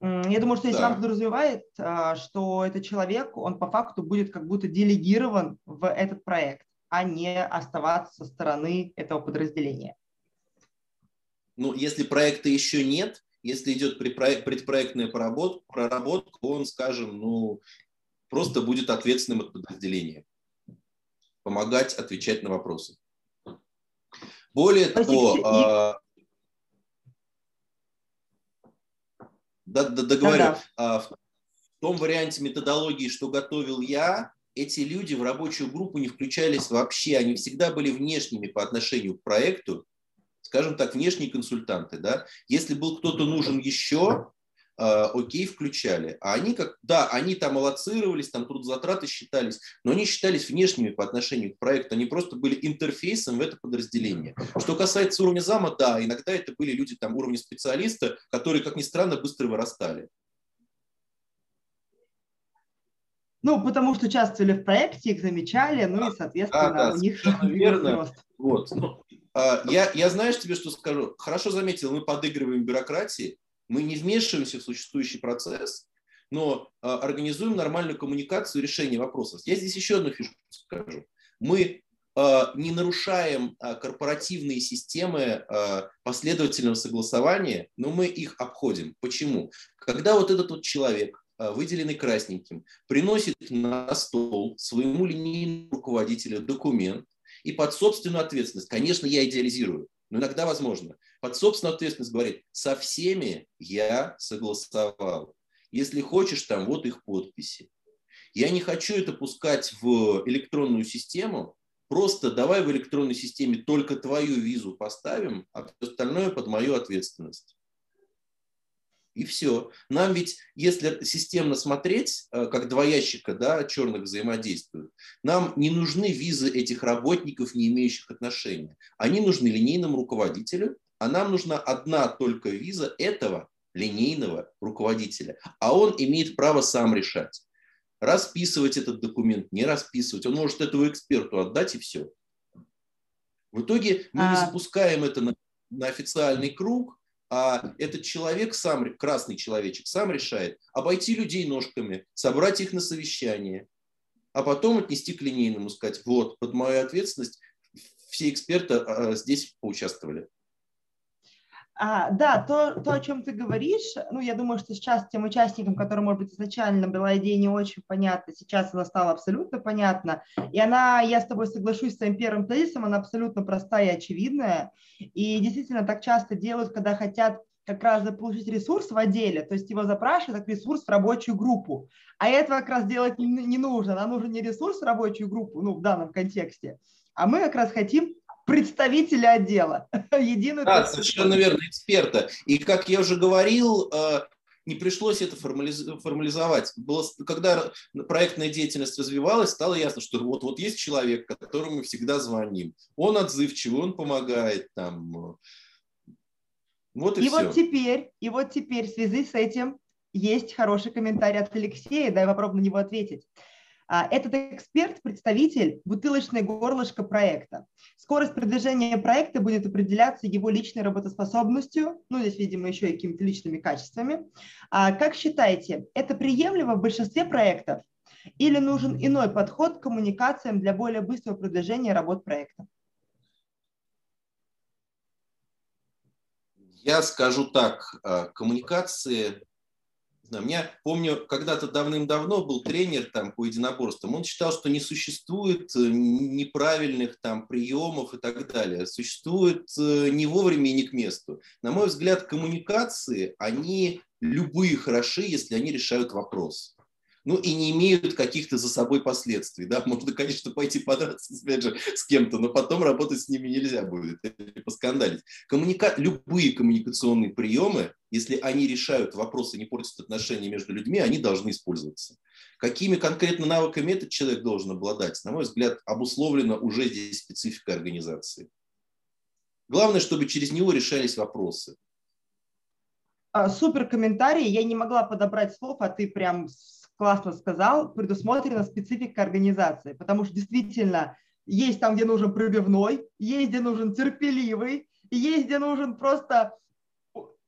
Я думаю, что если да. вам подразумевает, а, что этот человек, он по факту будет как будто делегирован в этот проект, а не оставаться со стороны этого подразделения. Ну, если проекта еще нет, если идет предпроектная проработка, проработка, он, скажем, ну, просто будет ответственным от подразделения. Помогать отвечать на вопросы. Более того, да, да, договорю. Да, да. В том варианте методологии, что готовил я, эти люди в рабочую группу не включались вообще, они всегда были внешними по отношению к проекту, скажем так, внешние консультанты. Да? Если был кто-то нужен еще, а, окей, включали. А они как, да, они там аллоцировались, там трудозатраты считались, но они считались внешними по отношению к проекту, они просто были интерфейсом в это подразделение. Что касается уровня зама, да, иногда это были люди там уровня специалиста, которые, как ни странно, быстро вырастали. Ну, потому что участвовали в проекте, их замечали, ну и, соответственно, да, да, у них верно. Вот. Ну, я, я знаешь тебе, что скажу? Хорошо заметил, мы подыгрываем бюрократии, мы не вмешиваемся в существующий процесс, но а, организуем нормальную коммуникацию и решение вопросов. Я здесь еще одну фишку скажу. Мы а, не нарушаем корпоративные системы последовательного согласования, но мы их обходим. Почему? Когда вот этот вот человек, выделенный красненьким, приносит на стол своему линейному руководителю документ и под собственную ответственность, конечно, я идеализирую, но иногда возможно. Под собственную ответственность говорит, со всеми я согласовал. Если хочешь, там вот их подписи. Я не хочу это пускать в электронную систему, просто давай в электронной системе только твою визу поставим, а остальное под мою ответственность. И все. Нам ведь, если системно смотреть, э, как два ящика да, черных взаимодействуют, нам не нужны визы этих работников, не имеющих отношения. Они нужны линейному руководителю, а нам нужна одна только виза этого линейного руководителя. А он имеет право сам решать. Расписывать этот документ, не расписывать. Он может этого эксперту отдать и все. В итоге мы не а. запускаем это на, на официальный круг, а этот человек сам, красный человечек, сам решает обойти людей ножками, собрать их на совещание, а потом отнести к линейному, сказать, вот, под мою ответственность все эксперты а, здесь поучаствовали. А, да, то, то, о чем ты говоришь, ну, я думаю, что сейчас тем участникам, которым, может быть, изначально была идея не очень понятна, сейчас она стала абсолютно понятна. И она, я с тобой соглашусь с твоим первым тезисом, она абсолютно простая и очевидная. И действительно так часто делают, когда хотят как раз заполучить ресурс в отделе, то есть его запрашивают как ресурс в рабочую группу. А этого как раз делать не, не нужно. Нам нужен не ресурс в рабочую группу, ну, в данном контексте, а мы как раз хотим представителя отдела. Единую да, совершенно верно, эксперта. И как я уже говорил, э, не пришлось это формализовать. Было, когда проектная деятельность развивалась, стало ясно, что вот, вот есть человек, которому мы всегда звоним. Он отзывчивый, он помогает там. Вот и, и все. вот теперь, и вот теперь в связи с этим есть хороший комментарий от Алексея, дай попробую на него ответить. А, этот эксперт – представитель бутылочное горлышко проекта. Скорость продвижения проекта будет определяться его личной работоспособностью, ну, здесь, видимо, еще и какими-то личными качествами. А как считаете, это приемлемо в большинстве проектов или нужен иной подход к коммуникациям для более быстрого продвижения работ проекта? Я скажу так, а, коммуникации у меня, помню, когда-то давным-давно был тренер там по единоборствам, он считал, что не существует э, неправильных там приемов и так далее. Существует э, не вовремя и не к месту. На мой взгляд, коммуникации, они любые хороши, если они решают вопрос ну и не имеют каких-то за собой последствий. Да? Можно, конечно, пойти подраться опять же, с кем-то, но потом работать с ними нельзя будет, или поскандалить. Коммуника... Любые коммуникационные приемы, если они решают вопросы, не портят отношения между людьми, они должны использоваться. Какими конкретно навыками этот человек должен обладать, на мой взгляд, обусловлено уже здесь специфика организации. Главное, чтобы через него решались вопросы. А, супер комментарий. Я не могла подобрать слов, а ты прям классно сказал. Предусмотрена специфика организации, потому что действительно есть там, где нужен пробивной, есть, где нужен терпеливый, есть, где нужен просто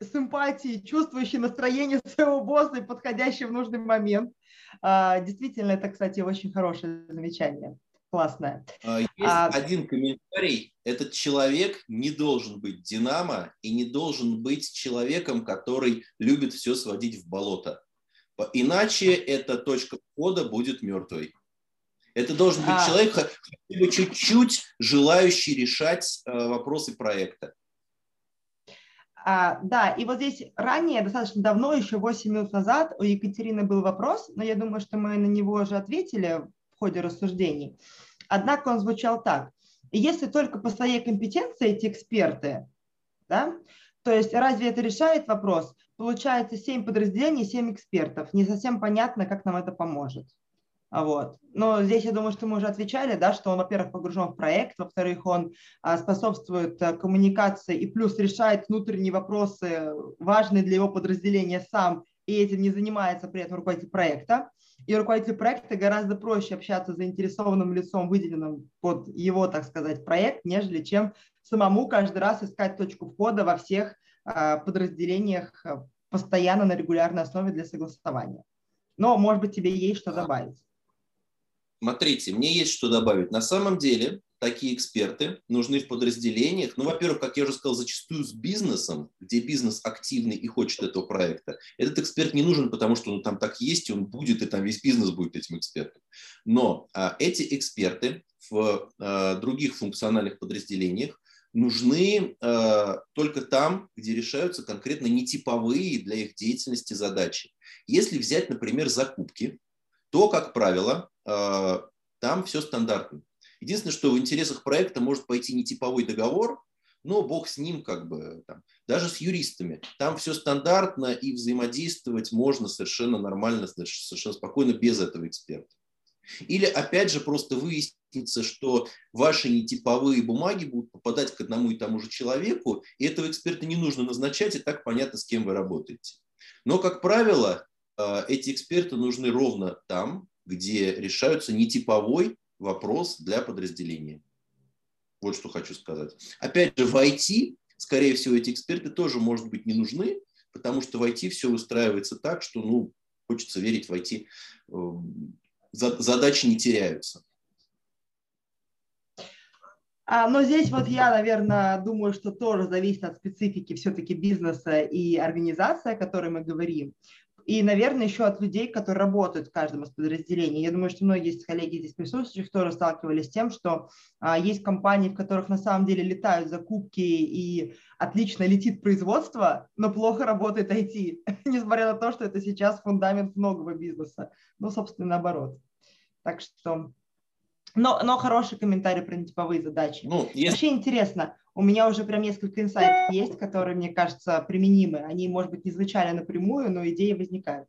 с эмпатией, чувствующий настроение своего босса и подходящий в нужный момент. А, действительно, это, кстати, очень хорошее замечание. Классное. А, есть а... один комментарий. Этот человек не должен быть динамо и не должен быть человеком, который любит все сводить в болото. Иначе эта точка входа будет мертвой. Это должен быть а... человек, хотя бы чуть-чуть желающий решать э, вопросы проекта. А, да, и вот здесь ранее, достаточно давно, еще 8 минут назад, у Екатерины был вопрос, но я думаю, что мы на него уже ответили в ходе рассуждений. Однако он звучал так. Если только по своей компетенции эти эксперты, да, то есть разве это решает вопрос? Получается 7 подразделений, 7 экспертов. Не совсем понятно, как нам это поможет. А вот. Но здесь я думаю, что мы уже отвечали, да, что он, во-первых, погружен в проект, во-вторых, он а, способствует а, коммуникации и плюс решает внутренние вопросы, важные для его подразделения сам, и этим не занимается при этом руководитель проекта. И руководителю проекта гораздо проще общаться с заинтересованным лицом, выделенным под его, так сказать, проект, нежели чем самому каждый раз искать точку входа во всех а, подразделениях а, постоянно на регулярной основе для согласования. Но, может быть, тебе есть что добавить. Смотрите, мне есть что добавить. На самом деле такие эксперты нужны в подразделениях. Ну, во-первых, как я уже сказал, зачастую с бизнесом, где бизнес активный и хочет этого проекта. Этот эксперт не нужен, потому что он там так есть, и он будет, и там весь бизнес будет этим экспертом. Но а, эти эксперты в а, других функциональных подразделениях нужны э, только там, где решаются конкретно нетиповые для их деятельности задачи. Если взять, например, закупки, то, как правило, э, там все стандартно. Единственное, что в интересах проекта может пойти не типовой договор, но бог с ним, как бы, там, даже с юристами. Там все стандартно, и взаимодействовать можно совершенно нормально, совершенно спокойно без этого эксперта. Или, опять же, просто выяснится, что ваши нетиповые бумаги будут попадать к одному и тому же человеку, и этого эксперта не нужно назначать, и так понятно, с кем вы работаете. Но, как правило, а, эти эксперты нужны ровно там, где решаются нетиповой вопрос для подразделения. Вот что хочу сказать. Опять же, в IT, скорее всего, эти эксперты тоже, может быть, не нужны, потому что в IT все устраивается так, что, ну, хочется верить в IT, эм, задачи не теряются. А, но здесь вот я, наверное, думаю, что тоже зависит от специфики все-таки бизнеса и организации, о которой мы говорим и, наверное, еще от людей, которые работают в каждом из подразделений. Я думаю, что многие из коллеги здесь присутствующих тоже сталкивались с тем, что а, есть компании, в которых на самом деле летают закупки и отлично летит производство, но плохо работает IT, несмотря на то, что это сейчас фундамент многого бизнеса. Ну, собственно, наоборот. Так что но, но хороший комментарий про нетиповые задачи. Ну, если... Вообще интересно, у меня уже прям несколько инсайтов есть, которые, мне кажется, применимы. Они, может быть, не звучали напрямую, но идеи возникают.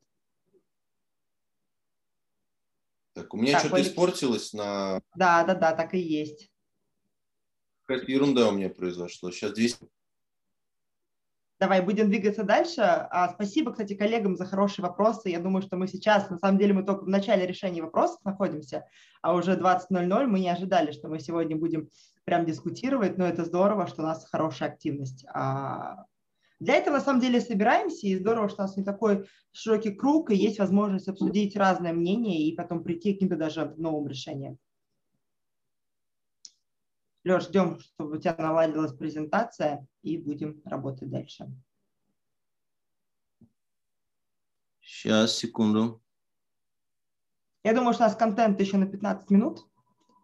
Так, у меня что-то Алекс... испортилось на... Да, да, да, так и есть. Какая-то ерунда у меня произошла. Сейчас 200... Давай, будем двигаться дальше. А, спасибо, кстати, коллегам за хорошие вопросы. Я думаю, что мы сейчас, на самом деле, мы только в начале решения вопросов находимся, а уже 20.00 мы не ожидали, что мы сегодня будем прям дискутировать, но это здорово, что у нас хорошая активность. А для этого, на самом деле, собираемся, и здорово, что у нас не такой широкий круг, и есть возможность обсудить разное мнение и потом прийти к каким-то даже новым решениям. Леш, ждем, чтобы у тебя наладилась презентация, и будем работать дальше. Сейчас, секунду. Я думаю, что у нас контент еще на 15 минут,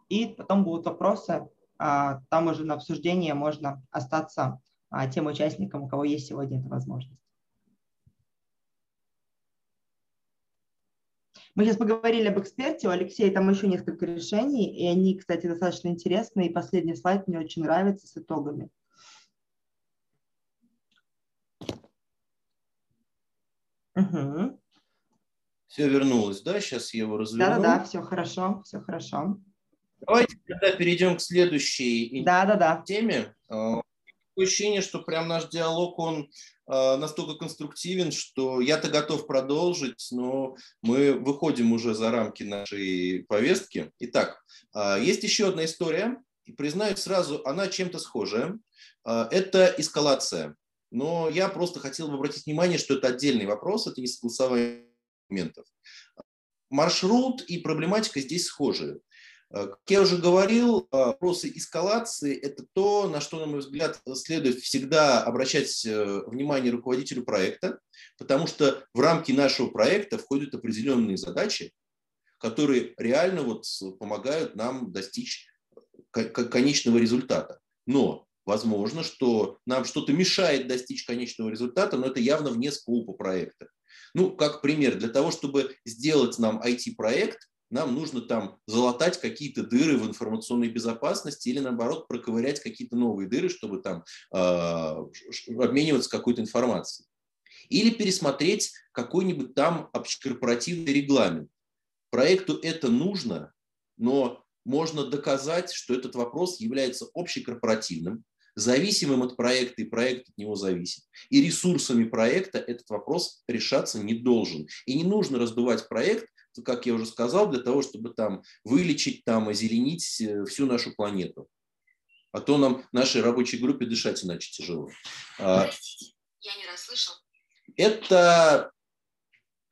и потом будут вопросы. А, там уже на обсуждение можно остаться а, тем участникам, у кого есть сегодня эта возможность. Мы сейчас поговорили об эксперте, у Алексея там еще несколько решений, и они, кстати, достаточно интересные, и последний слайд мне очень нравится с итогами. Угу. Все вернулось, да? Сейчас я его разверну. Да-да-да, все хорошо, все хорошо. Давайте тогда перейдем к следующей да, да, да. теме. А, ощущение, что прям наш диалог, он э, настолько конструктивен, что я-то готов продолжить, но мы выходим уже за рамки нашей повестки. Итак, э, есть еще одна история, и признаюсь сразу, она чем-то схожая. Э, это эскалация. Но я просто хотел бы обратить внимание, что это отдельный вопрос, это не согласование документов. Маршрут и проблематика здесь схожи. Э, как я уже говорил, э, вопросы эскалации – это то, на что, на мой взгляд, следует всегда обращать э, внимание руководителю проекта, потому что в рамки нашего проекта входят определенные задачи, которые реально вот помогают нам достичь конечного результата. Но возможно, что нам что-то мешает достичь конечного результата, но это явно вне скопа проекта. Ну, как пример, для того, чтобы сделать нам IT-проект, нам нужно там залатать какие-то дыры в информационной безопасности или наоборот проковырять какие-то новые дыры, чтобы там э, обмениваться какой-то информацией. Или пересмотреть какой-нибудь там общекорпоративный регламент. Проекту это нужно, но можно доказать, что этот вопрос является общекорпоративным, зависимым от проекта, и проект от него зависит. И ресурсами проекта этот вопрос решаться не должен. И не нужно раздувать проект как я уже сказал, для того, чтобы там вылечить, там, озеленить э, всю нашу планету. А то нам, нашей рабочей группе, дышать иначе тяжело. А, я не расслышал. Это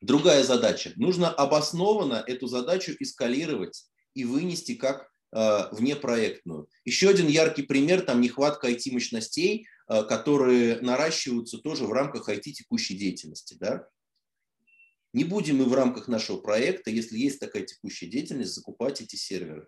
другая задача. Нужно обоснованно эту задачу эскалировать и вынести как э, внепроектную. Еще один яркий пример, там нехватка IT-мощностей, э, которые наращиваются тоже в рамках IT-текущей деятельности. Да? Не будем мы в рамках нашего проекта, если есть такая текущая деятельность, закупать эти серверы.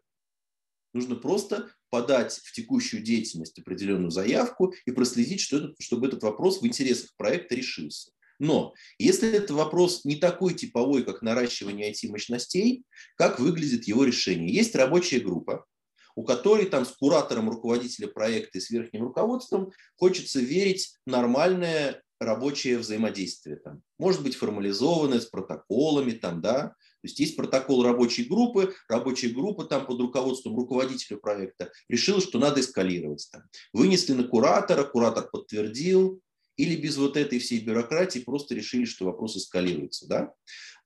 Нужно просто подать в текущую деятельность определенную заявку и проследить, что этот, чтобы этот вопрос в интересах проекта решился. Но если этот вопрос не такой типовой, как наращивание IT-мощностей, как выглядит его решение? Есть рабочая группа, у которой там с куратором руководителя проекта и с верхним руководством хочется верить нормальное рабочее взаимодействие. Там. Может быть формализованное с протоколами, там, да, то есть есть протокол рабочей группы, рабочая группа там под руководством руководителя проекта решила, что надо эскалировать. Там. Вынесли на куратора, куратор подтвердил, или без вот этой всей бюрократии просто решили, что вопрос эскалируется. Да?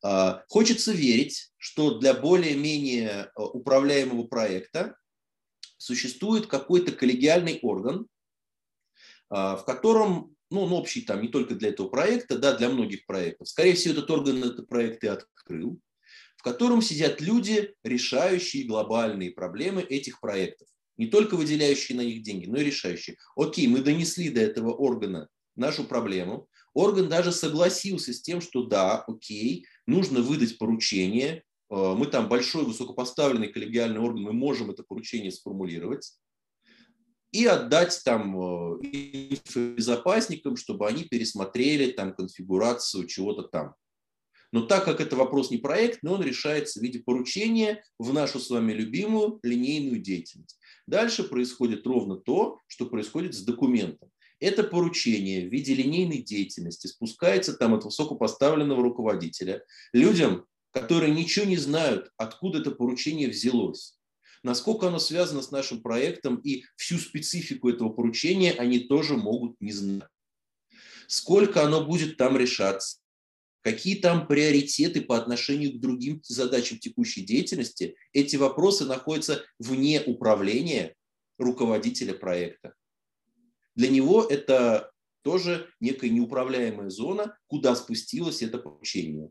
А, хочется верить, что для более-менее а, управляемого проекта существует какой-то коллегиальный орган, а, в котором ну, он общий там не только для этого проекта, да, для многих проектов. Скорее всего, этот орган этот проект и открыл, в котором сидят люди, решающие глобальные проблемы этих проектов. Не только выделяющие на них деньги, но и решающие. Окей, мы донесли до этого органа нашу проблему. Орган даже согласился с тем, что да, окей, нужно выдать поручение. Э, мы там большой высокопоставленный коллегиальный орган, мы можем это поручение сформулировать и отдать там э, безопасникам, чтобы они пересмотрели там конфигурацию чего-то там. Но так как это вопрос не проектный, он решается в виде поручения в нашу с вами любимую линейную деятельность. Дальше происходит ровно то, что происходит с документом. Это поручение в виде линейной деятельности спускается там от высокопоставленного руководителя людям, которые ничего не знают, откуда это поручение взялось насколько оно связано с нашим проектом и всю специфику этого поручения они тоже могут не знать. Сколько оно будет там решаться, какие там приоритеты по отношению к другим задачам текущей деятельности, эти вопросы находятся вне управления руководителя проекта. Для него это тоже некая неуправляемая зона, куда спустилось это поручение.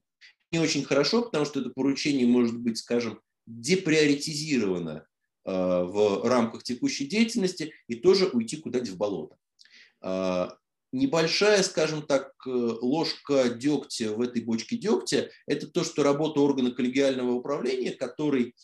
Не очень хорошо, потому что это поручение может быть, скажем, деприоритизировано э, в рамках текущей деятельности и тоже уйти куда-нибудь в болото. Э, небольшая, скажем так, э, ложка дегтя в этой бочке дегтя – это то, что работа органа коллегиального управления, который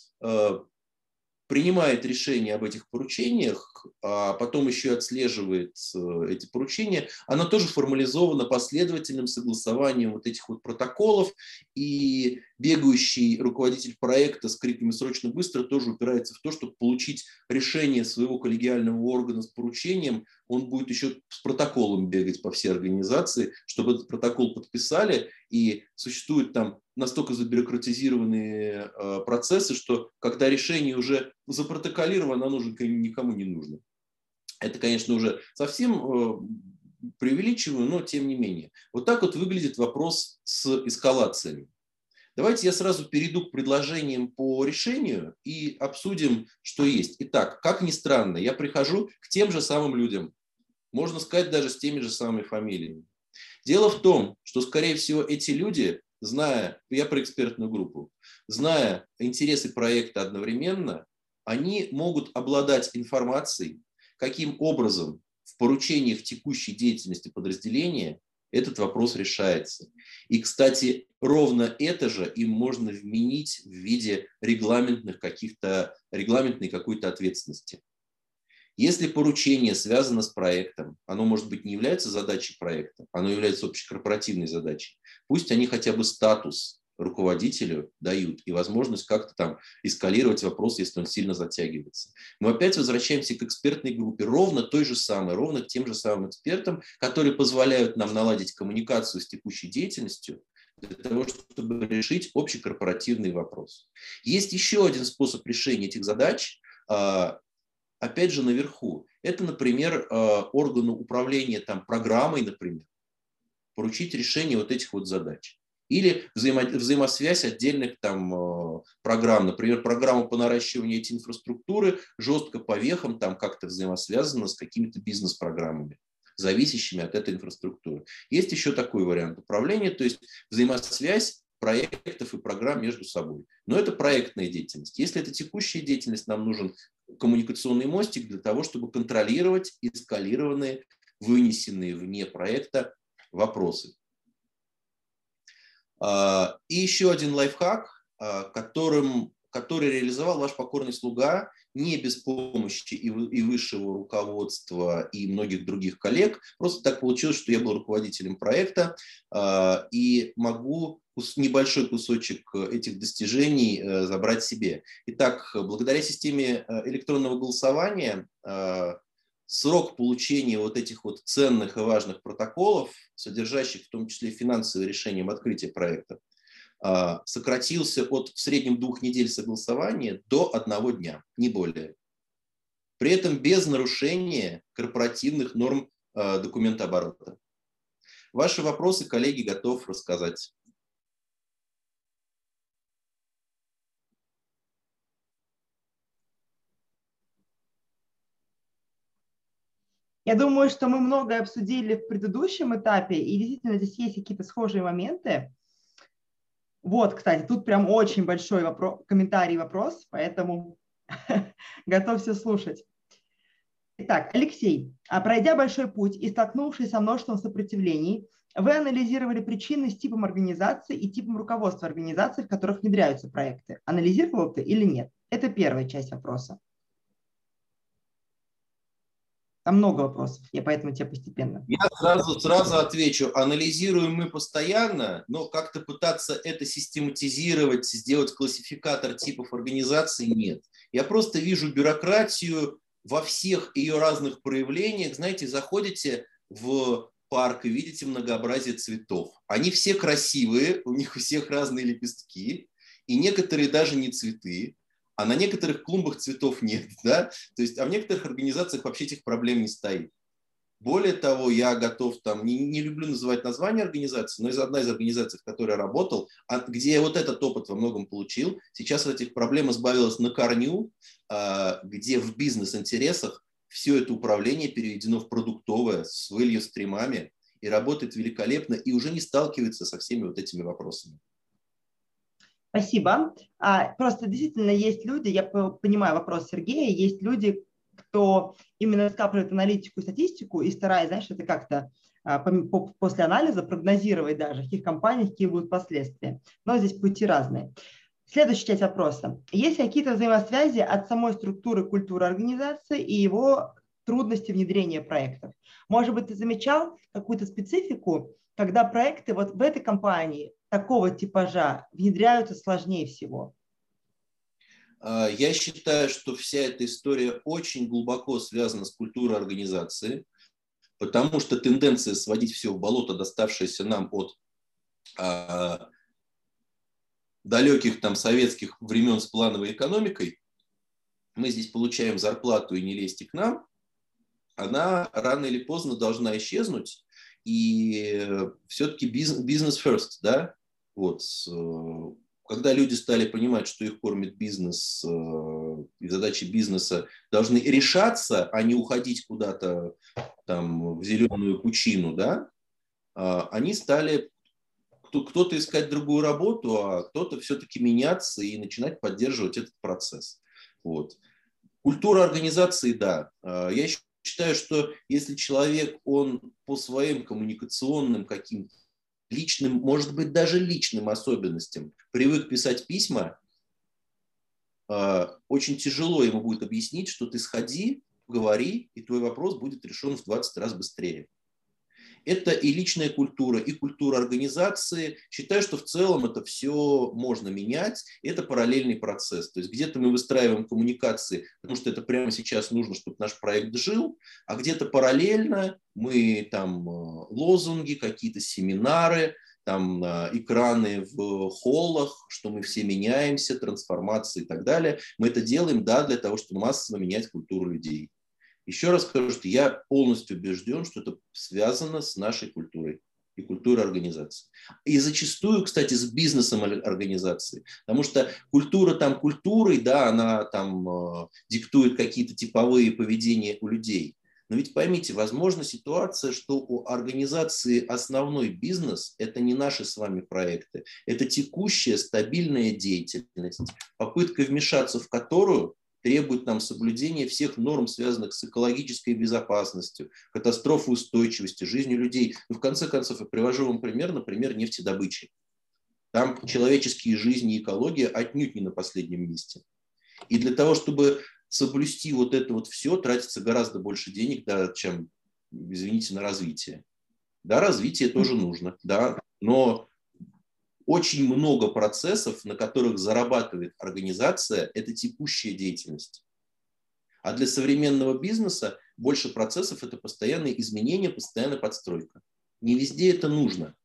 принимает решение об этих поручениях, а потом еще и отслеживает э, эти поручения, она тоже формализована последовательным согласованием вот этих вот протоколов, и бегающий руководитель проекта с криками «срочно быстро» тоже упирается в то, чтобы получить решение своего коллегиального органа с поручением, он будет еще с протоколом бегать по всей организации, чтобы этот протокол подписали, и существуют там настолько забюрократизированные э, процессы, что когда решение уже запротоколировано, оно уже никому не нужно. Это, конечно, уже совсем э, преувеличиваю, но тем не менее. Вот так вот выглядит вопрос с эскалациями. Давайте я сразу перейду к предложениям по решению и обсудим, что есть. Итак, как ни странно, я прихожу к тем же самым людям, можно сказать, даже с теми же самыми фамилиями. Дело в том, что, скорее всего, эти люди, зная, я про экспертную группу, зная интересы проекта одновременно, они могут обладать информацией, каким образом в поручениях текущей деятельности подразделения этот вопрос решается. И, кстати, ровно это же им можно вменить в виде регламентных каких-то, регламентной какой-то ответственности. Если поручение связано с проектом, оно, может быть, не является задачей проекта, оно является общекорпоративной задачей, пусть они хотя бы статус руководителю дают и возможность как-то там эскалировать вопрос, если он сильно затягивается. Мы опять возвращаемся к экспертной группе, ровно той же самой, ровно к тем же самым экспертам, которые позволяют нам наладить коммуникацию с текущей деятельностью, для того, чтобы решить общекорпоративный вопрос. Есть еще один способ решения этих задач, а, опять же, наверху. Это, например, а, органу управления там, программой, например, поручить решение вот этих вот задач. Или взаимо, взаимосвязь отдельных там э, программ. Например, программа по наращиванию этой инфраструктуры жестко по вехам там как-то взаимосвязана с какими-то бизнес-программами зависящими от этой инфраструктуры. Есть еще такой вариант управления, то есть взаимосвязь проектов и программ между собой. Но это проектная деятельность. Если это текущая деятельность, нам нужен коммуникационный мостик для того, чтобы контролировать эскалированные, вынесенные вне проекта вопросы. А, и еще один лайфхак, а, которым, который реализовал ваш покорный слуга не без помощи и, и высшего руководства, и многих других коллег. Просто так получилось, что я был руководителем проекта а, и могу небольшой кусочек этих достижений э, забрать себе. Итак, благодаря системе э, электронного голосования срок получения вот этих вот ценных и важных протоколов, содержащих в том числе финансовые решения об открытии проекта, сократился от в среднем двух недель согласования до одного дня, не более. При этом без нарушения корпоративных норм а, документооборота. Ваши вопросы, коллеги, готов рассказать. Я думаю, что мы многое обсудили в предыдущем этапе, и действительно здесь есть какие-то схожие моменты. Вот, кстати, тут прям очень большой вопрос, комментарий вопрос, поэтому готовься слушать. Итак, Алексей, а пройдя большой путь и столкнувшись со множеством сопротивлений, вы анализировали причины с типом организации и типом руководства организаций, в которых внедряются проекты. Анализировал ты или нет? Это первая часть вопроса. Там много вопросов, я поэтому тебе постепенно. Я сразу, сразу отвечу. Анализируем мы постоянно, но как-то пытаться это систематизировать, сделать классификатор типов организаций нет. Я просто вижу бюрократию во всех ее разных проявлениях. Знаете, заходите в парк и видите многообразие цветов. Они все красивые, у них у всех разные лепестки, и некоторые даже не цветы а на некоторых клумбах цветов нет, да, то есть, а в некоторых организациях вообще этих проблем не стоит. Более того, я готов там, не, не люблю называть название организации, но из одной из организаций, в которой я работал, а, где я вот этот опыт во многом получил, сейчас от этих проблем избавилась на корню, а, где в бизнес-интересах все это управление переведено в продуктовое с вылью стримами и работает великолепно и уже не сталкивается со всеми вот этими вопросами. Спасибо. А, просто действительно есть люди, я понимаю вопрос Сергея, есть люди, кто именно скапливает аналитику и статистику и старается, знаешь, это как-то а, после анализа прогнозировать даже, в каких компаниях какие будут последствия. Но здесь пути разные. Следующая часть вопроса. Есть какие-то взаимосвязи от самой структуры культуры организации и его трудности внедрения проектов? Может быть, ты замечал какую-то специфику, когда проекты вот в этой компании такого типажа внедряются сложнее всего? А, я считаю, что вся эта история очень глубоко связана с культурой организации, потому что тенденция сводить все в болото, доставшееся нам от а, далеких там советских времен с плановой экономикой, мы здесь получаем зарплату и не лезьте к нам, она рано или поздно должна исчезнуть, и все-таки бизнес, бизнес first, да, вот, когда люди стали понимать, что их кормит бизнес, э, и задачи бизнеса должны решаться, а не уходить куда-то там в зеленую пучину, да, а, они стали кто-то искать другую работу, а кто-то все-таки меняться и начинать поддерживать этот процесс. Вот. Культура организации, да. А, я считаю, что если человек, он по своим коммуникационным каким-то личным, может быть, даже личным особенностям привык писать письма, а, очень тяжело ему будет объяснить, что ты сходи, говори, и твой вопрос будет решен в 20 раз быстрее. Это и личная культура, и культура организации. Считаю, что в целом это все можно менять. Это параллельный процесс. То есть где-то мы выстраиваем коммуникации, потому что это прямо сейчас нужно, чтобы наш проект жил, а где-то параллельно мы там э, лозунги, какие-то семинары, там э, экраны в холлах, что мы все меняемся, трансформации и так далее. Мы это делаем, да, для того, чтобы массово менять культуру людей. Еще раз скажу, что я полностью убежден, что это связано с нашей культурой и культурой организации. И зачастую, кстати, с бизнесом организации. Потому что культура там культурой, да, она там э, диктует какие-то типовые поведения у людей. Но ведь поймите, возможна ситуация, что у организации основной бизнес – это не наши с вами проекты, это текущая стабильная деятельность, попытка вмешаться в которую требует нам соблюдения всех норм, связанных с экологической безопасностью, катастрофоустойчивостью, жизнью людей. Ну, в конце концов, я привожу вам пример, например, нефтедобычи. Там человеческие жизни и экология отнюдь не на последнем месте. И для того, чтобы соблюсти вот это вот все, тратится гораздо больше денег, да, чем, извините, на развитие. Да, развитие тоже нужно, да, но очень много процессов, на которых зарабатывает организация, это текущая деятельность. А для современного бизнеса больше процессов – это постоянные изменения, постоянная подстройка. Не везде это нужно.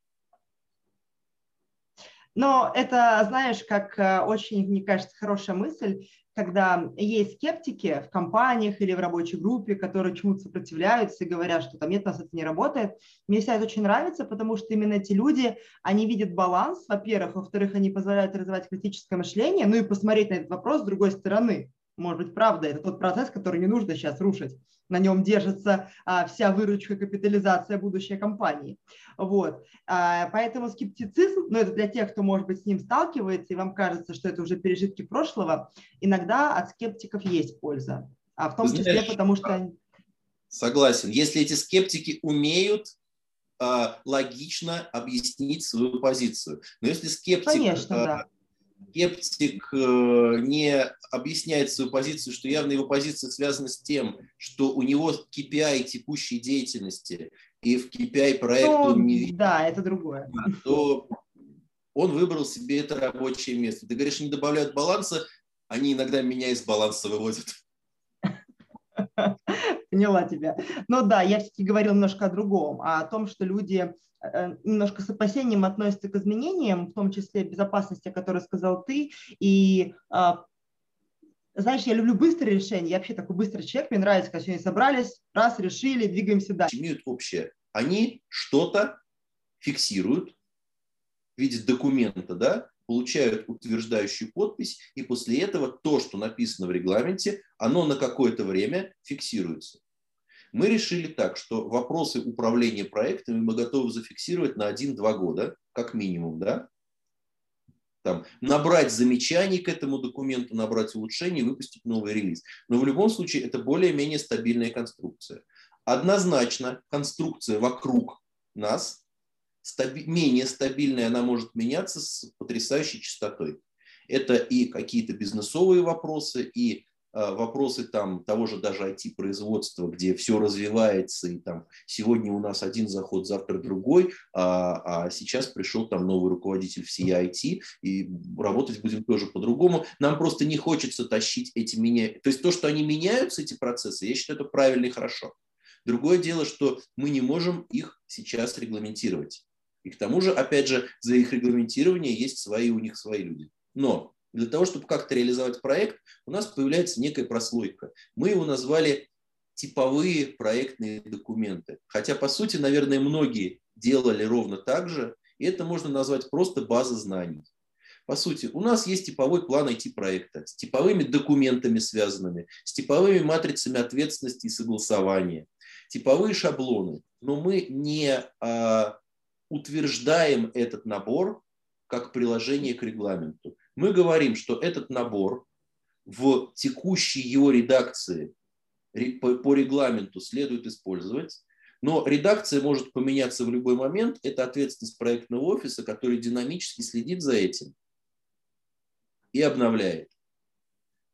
Но это, знаешь, как э, очень, мне кажется, хорошая мысль, когда есть скептики в компаниях или в рабочей группе, которые чему-то сопротивляются и говорят, что там нет, у нас это не работает. Мне всегда это очень нравится, потому что именно эти люди, они видят баланс, во-первых, во-вторых, они позволяют развивать критическое мышление, ну и посмотреть на этот вопрос с другой стороны. Может быть, правда, это тот процесс, который не нужно сейчас рушить на нем держится а, вся выручка капитализация будущей компании. Вот. А, поэтому скептицизм, ну это для тех, кто, может быть, с ним сталкивается, и вам кажется, что это уже пережитки прошлого, иногда от скептиков есть польза. А в том Знаешь, числе потому, что... Согласен. Если эти скептики умеют а, логично объяснить свою позицию. Но если скептик Конечно, а, да скептик э, не объясняет свою позицию, что явно его позиция связана с тем, что у него KPI текущей деятельности и в KPI проекту ну, не... Да, это другое. То он выбрал себе это рабочее место. Ты говоришь, не добавляют баланса, они иногда меня из баланса выводят. Поняла тебя. Ну да, я все-таки говорил немножко о другом, о том, что люди Э, немножко с опасением относятся к изменениям, в том числе безопасности, о которой сказал ты. И а, знаешь, я люблю быстрые решения, я вообще такой быстрый человек, мне нравится, когда сегодня собрались, раз, решили, двигаемся дальше. Имеют общее. Они что-то фиксируют в виде документа, да, получают утверждающую подпись, и после этого то, что написано в регламенте, оно на какое-то время фиксируется. Мы решили так, что вопросы управления проектами мы готовы зафиксировать на 1-2 года, как минимум, да? Там, набрать замечаний к этому документу, набрать улучшений, выпустить новый релиз. Но в любом случае это более-менее стабильная конструкция. Однозначно конструкция вокруг нас стаби- менее стабильная, она может меняться с потрясающей частотой. Это и какие-то бизнесовые вопросы, и вопросы там того же даже IT-производства, где все развивается, и там сегодня у нас один заход, завтра другой, а, а сейчас пришел там новый руководитель всей IT, и работать будем тоже по-другому. Нам просто не хочется тащить эти меня... То есть то, что они меняются, эти процессы, я считаю, это правильно и хорошо. Другое дело, что мы не можем их сейчас регламентировать. И к тому же, опять же, за их регламентирование есть свои, у них свои люди. Но для того, чтобы как-то реализовать проект, у нас появляется некая прослойка. Мы его назвали типовые проектные документы. Хотя, по сути, наверное, многие делали ровно так же, и это можно назвать просто база знаний. По сути, у нас есть типовой план IT-проекта с типовыми документами связанными, с типовыми матрицами ответственности и согласования, типовые шаблоны. Но мы не а, утверждаем этот набор как приложение к регламенту. Мы говорим, что этот набор в текущей его редакции по регламенту следует использовать, но редакция может поменяться в любой момент. Это ответственность проектного офиса, который динамически следит за этим и обновляет.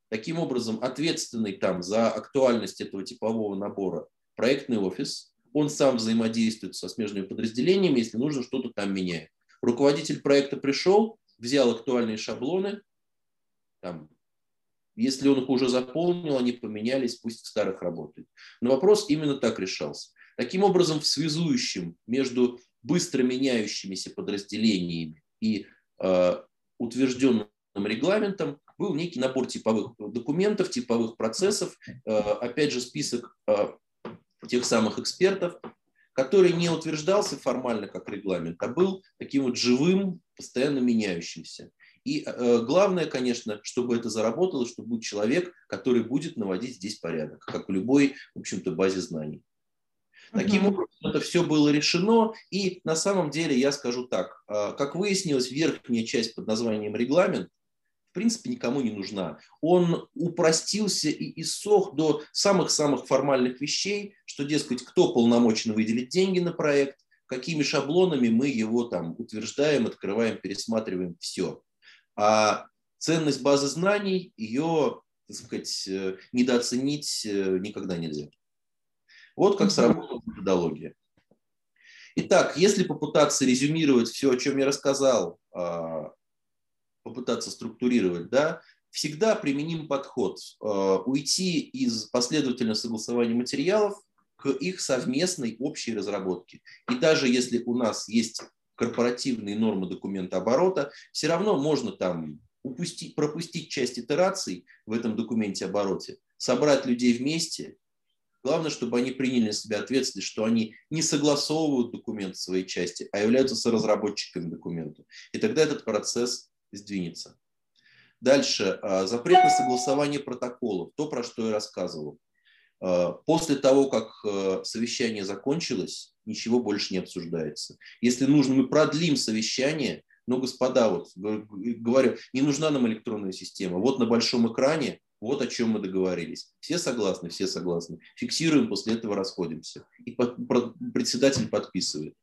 Таким образом, ответственный там за актуальность этого типового набора проектный офис, он сам взаимодействует со смежными подразделениями, если нужно, что-то там меняет. Руководитель проекта пришел, взял актуальные шаблоны, там, если он их уже заполнил, они поменялись, пусть в старых работают. Но вопрос именно так решался. Таким образом, в связующем между быстро меняющимися подразделениями и э, утвержденным регламентом был некий набор типовых документов, типовых процессов, э, опять же список э, тех самых экспертов, который не утверждался формально как регламент, а был таким вот живым, постоянно меняющимся. И э, главное, конечно, чтобы это заработало, чтобы был человек, который будет наводить здесь порядок, как в любой, в общем-то, базе знаний. Таким образом, это все было решено, и на самом деле я скажу так, э, как выяснилось, верхняя часть под названием регламент в принципе никому не нужна. Он упростился и иссох до самых-самых формальных вещей, что, дескать, кто полномочен выделить деньги на проект, какими шаблонами мы его там утверждаем, открываем, пересматриваем, все. А ценность базы знаний, ее, так сказать, э, недооценить э, никогда нельзя. Вот как сработала методология. Итак, если попытаться резюмировать все, о чем я рассказал, а, попытаться структурировать, да, всегда применим подход а, уйти из последовательного согласования материалов к их совместной общей разработке. И даже если у нас есть корпоративные нормы документа оборота, все равно можно там упустить, пропустить часть итераций в этом документе обороте, собрать людей вместе. Главное, чтобы они приняли на себя ответственность, что они не согласовывают документ в своей части, а являются соразработчиками документа. И тогда этот процесс сдвинется. Дальше. А, запрет на согласование протоколов. То, про что я рассказывал. А, после того, как а, совещание закончилось, ничего больше не обсуждается. Если нужно, мы продлим совещание, но, господа, вот говорю, не нужна нам электронная система. Вот на большом экране, вот о чем мы договорились. Все согласны, все согласны. Фиксируем, после этого расходимся. И председатель подписывает.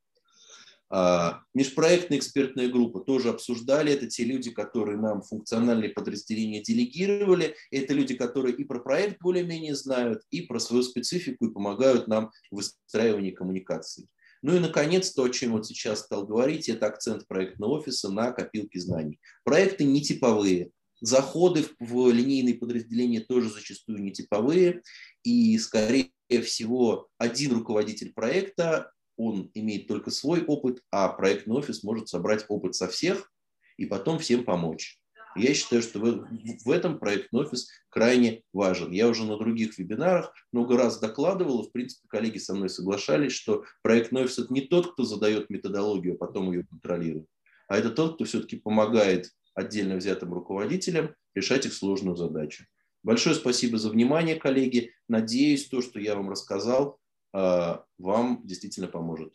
А, межпроектная экспертная группа тоже обсуждали. Это те люди, которые нам функциональные подразделения делегировали. Это люди, которые и про проект более-менее знают, и про свою специфику, и помогают нам в выстраивании коммуникаций. Ну и, наконец, то, о чем вот сейчас стал говорить, это акцент проектного офиса на копилки знаний. Проекты не типовые, заходы в линейные подразделения тоже зачастую не типовые, и, скорее всего, один руководитель проекта он имеет только свой опыт, а проектный офис может собрать опыт со всех и потом всем помочь. Я считаю, что в, этом проектный офис крайне важен. Я уже на других вебинарах много раз докладывал, и, в принципе, коллеги со мной соглашались, что проектный офис – это не тот, кто задает методологию, а потом ее контролирует, а это тот, кто все-таки помогает отдельно взятым руководителям решать их сложную задачу. Большое спасибо за внимание, коллеги. Надеюсь, то, что я вам рассказал, вам действительно поможет.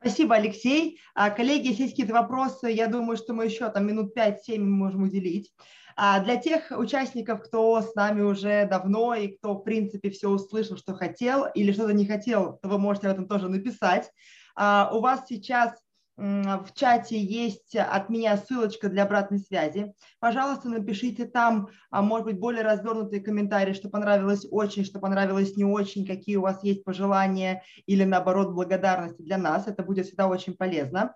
Спасибо, Алексей. А, коллеги, если есть какие-то вопросы, я думаю, что мы еще там минут 5-7 можем уделить. А для тех участников, кто с нами уже давно и кто, в принципе, все услышал, что хотел или что-то не хотел, то вы можете об этом тоже написать. У вас сейчас в чате есть от меня ссылочка для обратной связи. Пожалуйста, напишите там, а, может быть, более развернутые комментарии, что понравилось очень, что понравилось не очень, какие у вас есть пожелания или, наоборот, благодарности для нас. Это будет всегда очень полезно.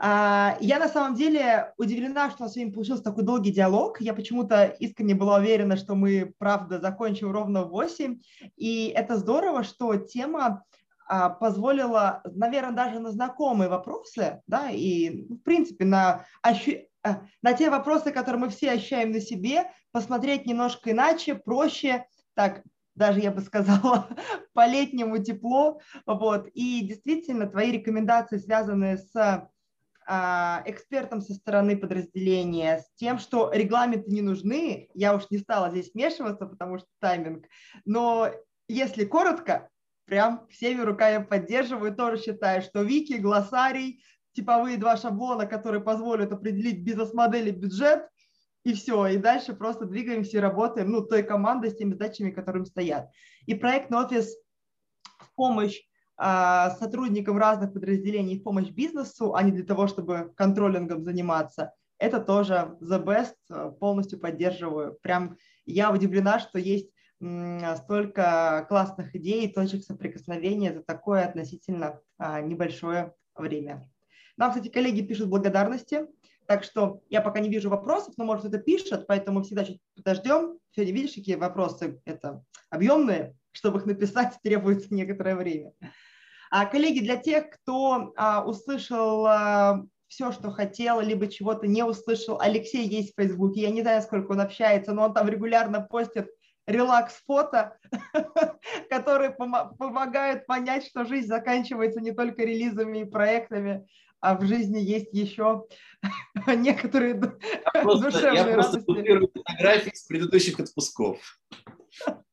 А, я на самом деле удивлена, что у нас сегодня получился такой долгий диалог. Я почему-то искренне была уверена, что мы, правда, закончим ровно в 8. И это здорово, что тема а, позволила, наверное, даже на знакомые вопросы, да, и, в принципе, на, ощу... на те вопросы, которые мы все ощущаем на себе, посмотреть немножко иначе, проще, так даже я бы сказала, по-летнему тепло. Вот. И действительно, твои рекомендации, связанные с а, экспертом со стороны подразделения, с тем, что регламенты не нужны, я уж не стала здесь вмешиваться, потому что тайминг, но если коротко, прям всеми руками поддерживаю, тоже считаю, что вики, глоссарий, типовые два шаблона, которые позволят определить бизнес-модель и бюджет, и все, и дальше просто двигаемся и работаем, ну, той командой с теми задачами, которым стоят. И проектный офис в помощь а, сотрудникам разных подразделений, в помощь бизнесу, а не для того, чтобы контролингом заниматься, это тоже the best, э, полностью поддерживаю. Прям я удивлена, что есть столько классных идей, точек соприкосновения за такое относительно а, небольшое время. Нам, кстати, коллеги пишут благодарности, так что я пока не вижу вопросов, но, может, это пишет, поэтому всегда чуть подождем. Сегодня видишь, какие вопросы это объемные, чтобы их написать, требуется некоторое время. А, коллеги, для тех, кто а, услышал а, все, что хотел, либо чего-то не услышал, Алексей есть в Фейсбуке, я не знаю, сколько он общается, но он там регулярно постит релакс-фото, которые помогают понять, что жизнь заканчивается не только релизами и проектами, а в жизни есть еще некоторые я просто, душевные я просто радости. фотографии с предыдущих отпусков.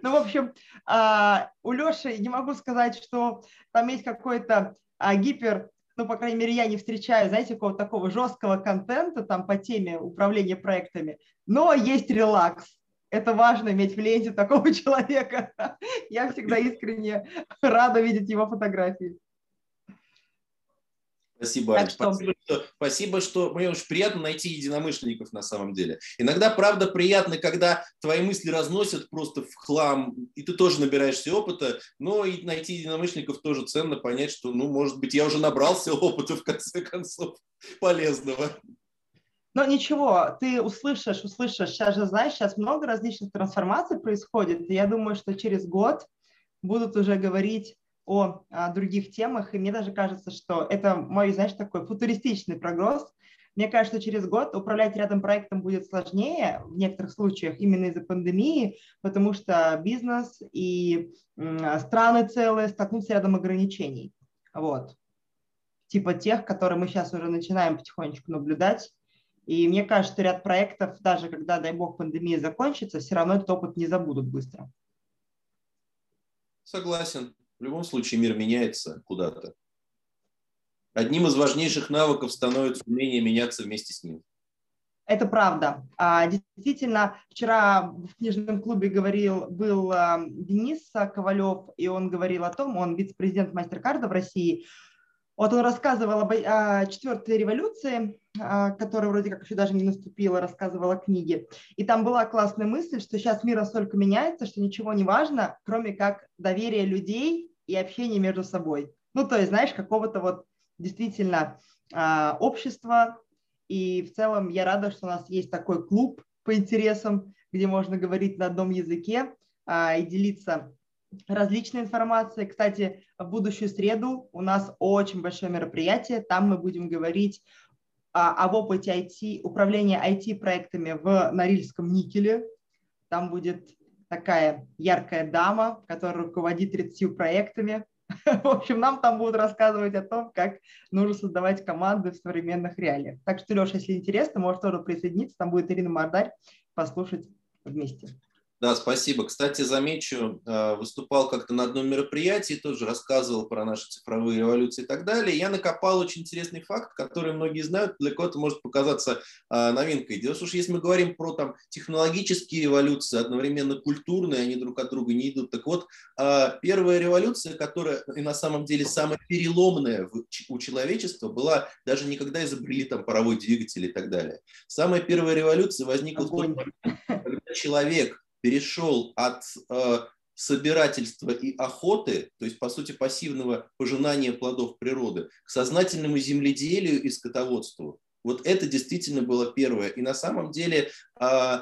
Ну, в общем, а, у Леши не могу сказать, что там есть какой-то а, гипер ну, по крайней мере, я не встречаю, знаете, какого-то такого жесткого контента там по теме управления проектами, но есть релакс это важно иметь в ленте такого человека. Я всегда искренне рада видеть его фотографии. Спасибо, так что... Спасибо, что, спасибо, что мне очень приятно найти единомышленников на самом деле. Иногда, правда, приятно, когда твои мысли разносят просто в хлам, и ты тоже набираешься опыта, но и найти единомышленников тоже ценно, понять, что, ну, может быть, я уже набрался опыта, в конце концов, полезного. Но ничего, ты услышишь, услышишь. Сейчас же, знаешь, сейчас много различных трансформаций происходит. И я думаю, что через год будут уже говорить о, о других темах. И мне даже кажется, что это мой, знаешь, такой футуристичный прогноз. Мне кажется, что через год управлять рядом проектом будет сложнее в некоторых случаях именно из-за пандемии, потому что бизнес и страны целые столкнутся рядом ограничений. Вот. Типа тех, которые мы сейчас уже начинаем потихонечку наблюдать и мне кажется, что ряд проектов, даже когда, дай бог, пандемия закончится, все равно этот опыт не забудут быстро. Согласен. В любом случае мир меняется куда-то. Одним из важнейших навыков становится умение меняться вместе с ним. Это правда. А, действительно, вчера в книжном клубе говорил, был а, Денис Ковалев, и он говорил о том, он вице-президент Мастеркарда в России, вот он рассказывал об о четвертой революции, а, которая вроде как еще даже не наступила, рассказывал о книге. И там была классная мысль, что сейчас мир настолько меняется, что ничего не важно, кроме как доверие людей и общение между собой. Ну, то есть, знаешь, какого-то вот действительно а, общества. И в целом я рада, что у нас есть такой клуб по интересам, где можно говорить на одном языке а, и делиться различной информации. Кстати, в будущую среду у нас очень большое мероприятие. Там мы будем говорить а, об опыте IT, управления IT-проектами в Норильском никеле. Там будет такая яркая дама, которая руководит 30 проектами. В общем, нам там будут рассказывать о том, как нужно создавать команды в современных реалиях. Так что, Леша, если интересно, можешь тоже присоединиться. Там будет Ирина Мордарь послушать вместе. Да, спасибо. Кстати, замечу, э, выступал как-то на одном мероприятии, тоже рассказывал про наши цифровые революции и так далее. Я накопал очень интересный факт, который многие знают, для кого-то может показаться э, новинкой. Дело в том, что если мы говорим про там, технологические революции, одновременно культурные, они друг от друга не идут. Так вот, э, первая революция, которая и на самом деле самая переломная у человечества, была даже не когда изобрели там паровой двигатель и так далее. Самая первая революция возникла Огонь. в тот момент, когда человек перешел от э, собирательства и охоты, то есть, по сути, пассивного пожинания плодов природы, к сознательному земледелию и скотоводству. Вот это действительно было первое. И на самом деле э,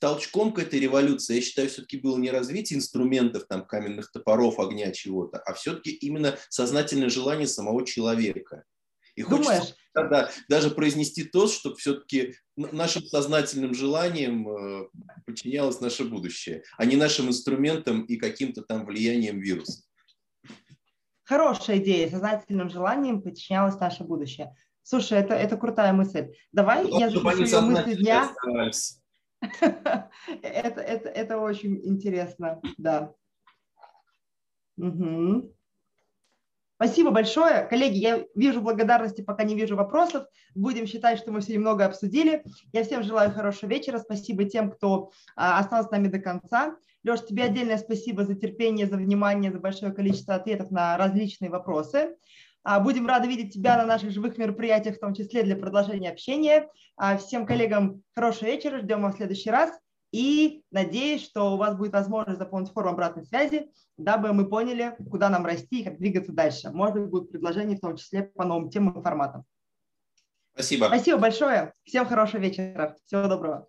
толчком к этой революции, я считаю, все-таки было не развитие инструментов, там, каменных топоров, огня, чего-то, а все-таки именно сознательное желание самого человека. И хочется да, даже произнести тост, чтобы все-таки нашим сознательным желанием э, подчинялось наше будущее, а не нашим инструментам и каким-то там влиянием вируса. Хорошая идея, сознательным желанием подчинялось наше будущее. Слушай, это, это крутая мысль. Давай ну, я запишу ее мысли дня. это, это, это очень интересно, да. Угу. Спасибо большое. Коллеги, я вижу благодарности, пока не вижу вопросов. Будем считать, что мы сегодня много обсудили. Я всем желаю хорошего вечера. Спасибо тем, кто а, остался с нами до конца. Леш, тебе отдельное спасибо за терпение, за внимание, за большое количество ответов на различные вопросы. А, будем рады видеть тебя на наших живых мероприятиях, в том числе для продолжения общения. А, всем коллегам хорошего вечера. Ждем вас в следующий раз. И надеюсь, что у вас будет возможность заполнить форму обратной связи, дабы мы поняли, куда нам расти и как двигаться дальше. Может быть, будут предложения в том числе по новым темам и форматам. Спасибо. Спасибо большое. Всем хорошего вечера. Всего доброго.